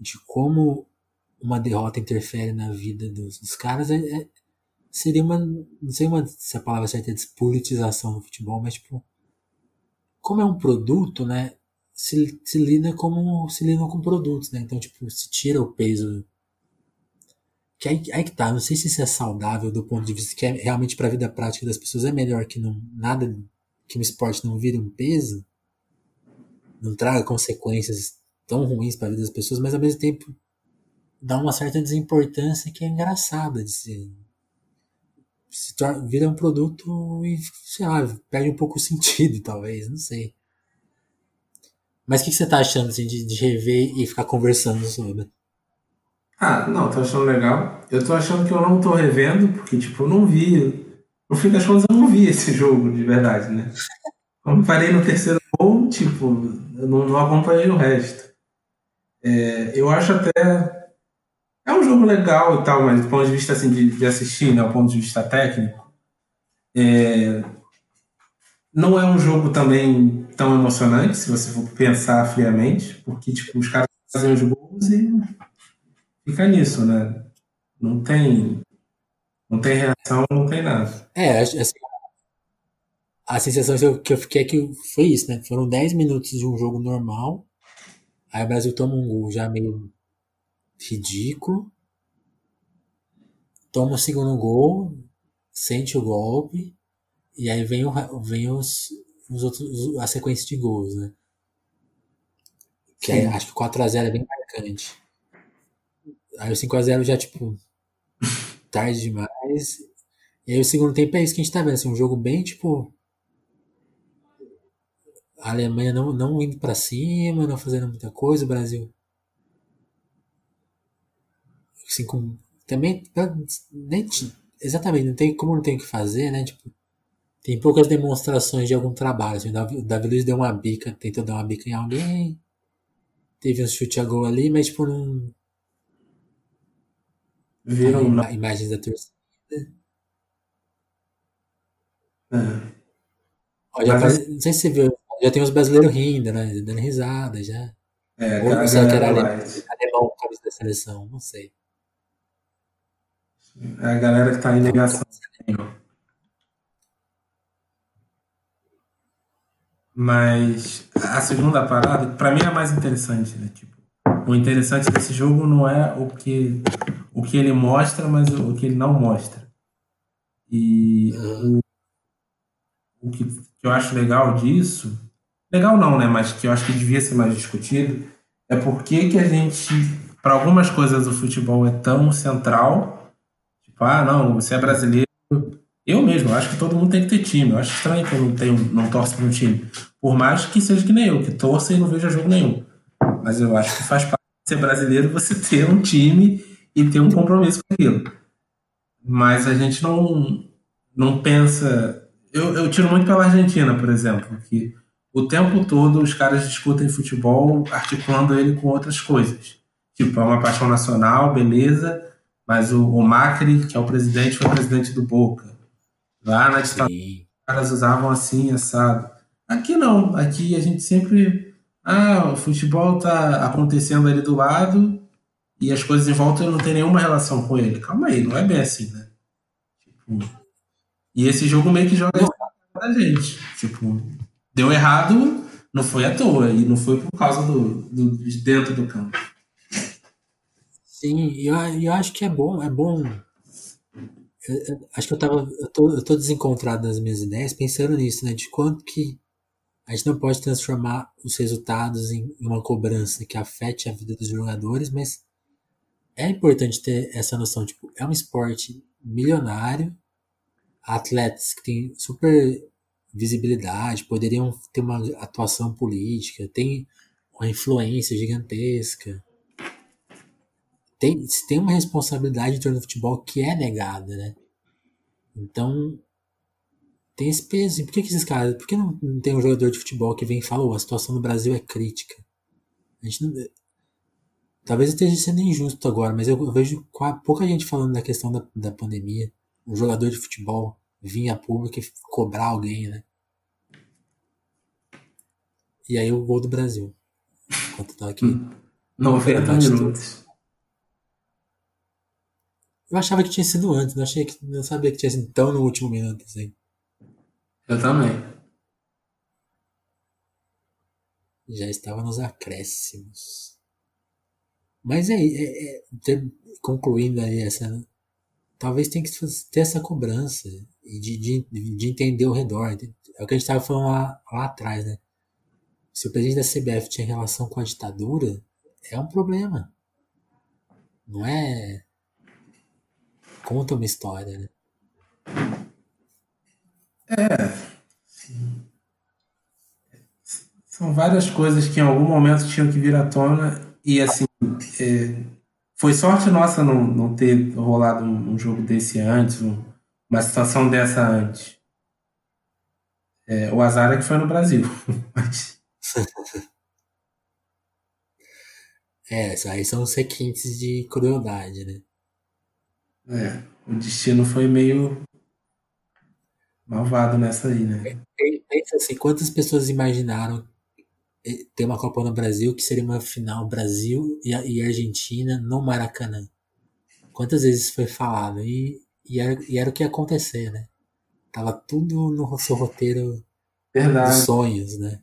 de como uma derrota interfere na vida dos, dos caras é, é seria uma. Não sei uma, se a palavra certa é despolitização do futebol, mas tipo. Como é um produto, né? Se, se lida como. Se lida com produtos, né? Então, tipo, se tira o peso. Que aí, aí que tá, não sei se isso é saudável do ponto de vista que é realmente para a vida prática das pessoas é melhor que não nada que o esporte não vire um peso, não traga consequências tão ruins para a vida das pessoas, mas ao mesmo tempo dá uma certa desimportância que é engraçada de se, se torna, vira um produto e, sei lá, perde um pouco o sentido, talvez, não sei. Mas o que, que, você tá achando assim, de, de rever e ficar conversando sobre?
Ah, não, tô achando legal. Eu tô achando que eu não tô revendo, porque, tipo, eu não vi. No fim das contas, eu não vi esse jogo de verdade, né? Quando parei no terceiro gol, tipo, eu não, não acompanhei o resto. É, eu acho até é um jogo legal e tal, mas do ponto de vista assim, de, de assistir, né, do ponto de vista técnico, é... não é um jogo também tão emocionante, se você for pensar friamente, porque tipo, os caras fazem os gols e fica nisso, né? Não tem, não tem reação, não tem nada.
É, assim, a sensação que eu fiquei é que foi isso, né? Foram 10 minutos de um jogo normal, aí o Brasil toma um gol já meio ridículo. Toma o segundo gol, sente o golpe, e aí vem, o, vem os, os outros, a sequência de gols, né? Que é, acho que o 4x0 é bem marcante. Aí o 5x0 já, tipo, tarde demais. E aí o segundo tempo é isso que a gente tá vendo, assim, um jogo bem, tipo, a Alemanha não, não indo para cima, não fazendo muita coisa, o Brasil. Assim, com, também, nem, exatamente, não tem como não tem o que fazer, né? Tipo, tem poucas demonstrações de algum trabalho. Assim, o Davi Luiz deu uma bica, tentou dar uma bica em alguém, teve um chute a gol ali, mas tipo, não.
Viram
ima imagens da torcida.
É.
Olha, mas... Não sei se você viu, já tem os brasileiros rindo, né? Dando risada já.
É,
Ou será que era alemão, alemão cabeça da seleção? Não sei.
É a galera que tá em negação. Mas a segunda parada, para mim é a mais interessante, né? Tipo, o interessante desse jogo não é o que o que ele mostra, mas o que ele não mostra. E o, o que, que eu acho legal disso, legal não, né? Mas que eu acho que devia ser mais discutido, é por que, que a gente, para algumas coisas, o futebol é tão central. Tipo, ah, não, você é brasileiro. Eu mesmo, acho que todo mundo tem que ter time. Eu acho estranho que eu não, tenho, não torço para um time. Por mais que seja que nem eu, que torça e não veja jogo nenhum. Mas eu acho que faz parte de ser brasileiro você ter um time e ter um compromisso com aquilo. Mas a gente não, não pensa. Eu, eu tiro muito pela Argentina, por exemplo, que o tempo todo os caras discutem futebol articulando ele com outras coisas. Tipo, é uma paixão nacional, beleza, mas o, o Macri, que é o presidente, foi presidente do Boca. Lá na ditadura, os caras usavam assim, assado. Aqui não, aqui a gente sempre. Ah, o futebol tá acontecendo ali do lado e as coisas em volta não tem nenhuma relação com ele. Calma aí, não é bem assim, né? Tipo, e esse jogo meio que joga pra gente. Tipo, deu errado, não foi à toa, e não foi por causa do, do de dentro do campo.
Sim, eu, eu acho que é bom, é bom acho que eu tava. Eu tô, eu tô desencontrado nas minhas ideias pensando nisso, né? De quanto que a gente não pode transformar os resultados em uma cobrança que afete a vida dos jogadores, mas é importante ter essa noção. Tipo, é um esporte milionário, atletas que têm super visibilidade, poderiam ter uma atuação política, tem uma influência gigantesca tem, tem uma responsabilidade em torno do futebol que é negada, né? Então, tem esse peso. E por que, que esses caras. Por que não, não, tem um jogador de futebol que vem e fala: oh, a situação no Brasil é crítica? A gente não. Talvez esteja sendo injusto agora, mas eu, eu vejo pouca gente falando da questão da, da pandemia. Um jogador de futebol vir a público e cobrar alguém, né? E aí o gol do Brasil. Enquanto tava aqui.
90 minutos.
Eu achava que tinha sido antes, não achei que não sabia que tinha sido tão no último minuto assim.
Eu também.
Já estava nos acréscimos. Mas é, é, é ter, concluindo aí essa. Talvez tenha que ter essa cobrança e de, de, de entender o redor. É o que a gente estava falando lá, lá atrás, né? Se o presidente da CBF tinha relação com a ditadura, é um problema. Não é conta uma história, né?
É. Sim. São várias coisas que em algum momento tinham que vir à tona e assim é, foi sorte nossa não, não ter rolado um, um jogo desse antes, um, uma situação dessa antes. É, o azar é que foi no Brasil.
é, aí são os requintes de crueldade, né?
É, o destino foi meio malvado nessa aí, né?
Pensa assim, quantas pessoas imaginaram ter uma Copa no Brasil que seria uma final Brasil e, Argentina no Maracanã? Quantas vezes foi falado? E, e, era, e era o que ia acontecer, né? Tava tudo no seu roteiro
Verdade.
dos sonhos, né?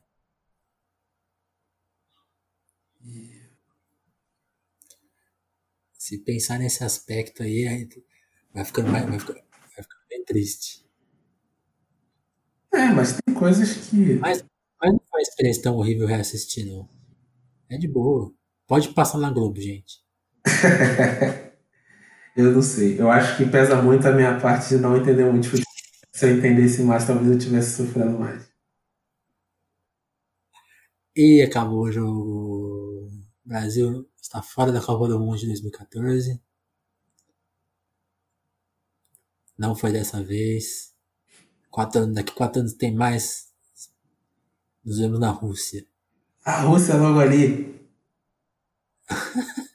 Se pensar nesse aspecto aí, vai ficando, mais, vai ficando, vai ficando bem triste.
É, mas tem coisas que.
Mas, mas não foi uma experiência tão horrível reassistir, não. É de boa. Pode passar na Globo, gente.
eu não sei. Eu acho que pesa muito a minha parte de não entender muito futebol. Se eu entendesse mais, talvez eu estivesse sofrendo mais.
E acabou o jogo. Brasil está fora da Copa do Mundo de 2014. Não foi dessa vez. Quatro anos, daqui quatro anos tem mais. Nos vemos na Rússia.
A Rússia logo ali.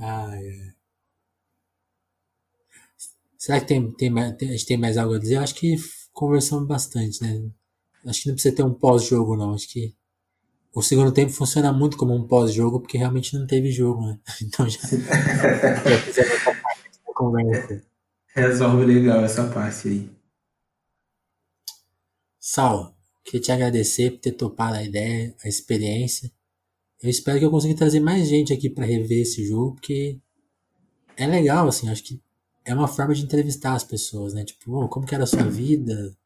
Ai, ai. Será que tem, tem, tem- a gente tem mais algo a dizer? Acho que conversamos bastante, né? Acho que não precisa ter um pós-jogo, não. Acho que o segundo tempo funciona muito como um pós-jogo, porque realmente não teve jogo, né? Então já, já fizemos essa parte da conversa.
Resolve legal essa parte aí.
Sal, queria te agradecer por ter topado a ideia, a experiência. Eu espero que eu consiga trazer mais gente aqui para rever esse jogo, porque é legal, assim, acho que é uma forma de entrevistar as pessoas, né? Tipo, "Ô, como que era a sua vida?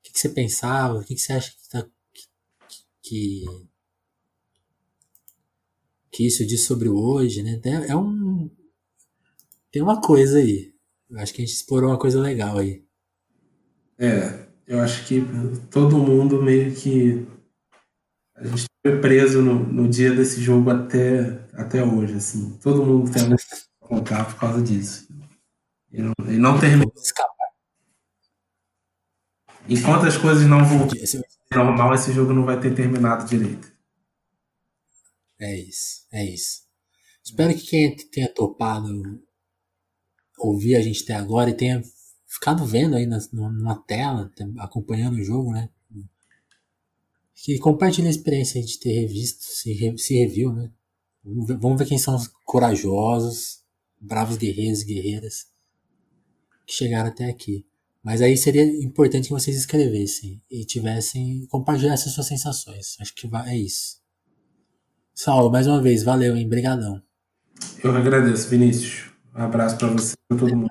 O que, que você pensava? O que, que você acha que, tá, que, que isso diz sobre o hoje, né? É, é um. Tem uma coisa aí. Eu acho que a gente explorou uma coisa legal aí.
É, eu acho que todo mundo meio que. A gente foi preso no, no dia desse jogo até, até hoje, assim. Todo mundo tem pra contar por causa disso. E não, e não terminou. Enquanto as coisas não ao normal, esse jogo não vai ter terminado direito.
É isso, é isso. Espero que quem tenha topado ouvir a gente até agora e tenha ficado vendo aí na, tela, acompanhando o jogo, né? Que compartilhe a experiência de ter revisto, se, se reviu, né? Vamos ver, vamos ver quem são os corajosos, bravos guerreiros e guerreiras que chegaram até aqui. Mas aí seria importante que vocês escrevessem e tivessem, compartilhassem suas sensações. Acho que é isso. Saulo, mais uma vez, valeu, hein? Brigadão.
Eu agradeço, Vinícius. Um abraço pra você e pra todo mundo.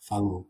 Falou.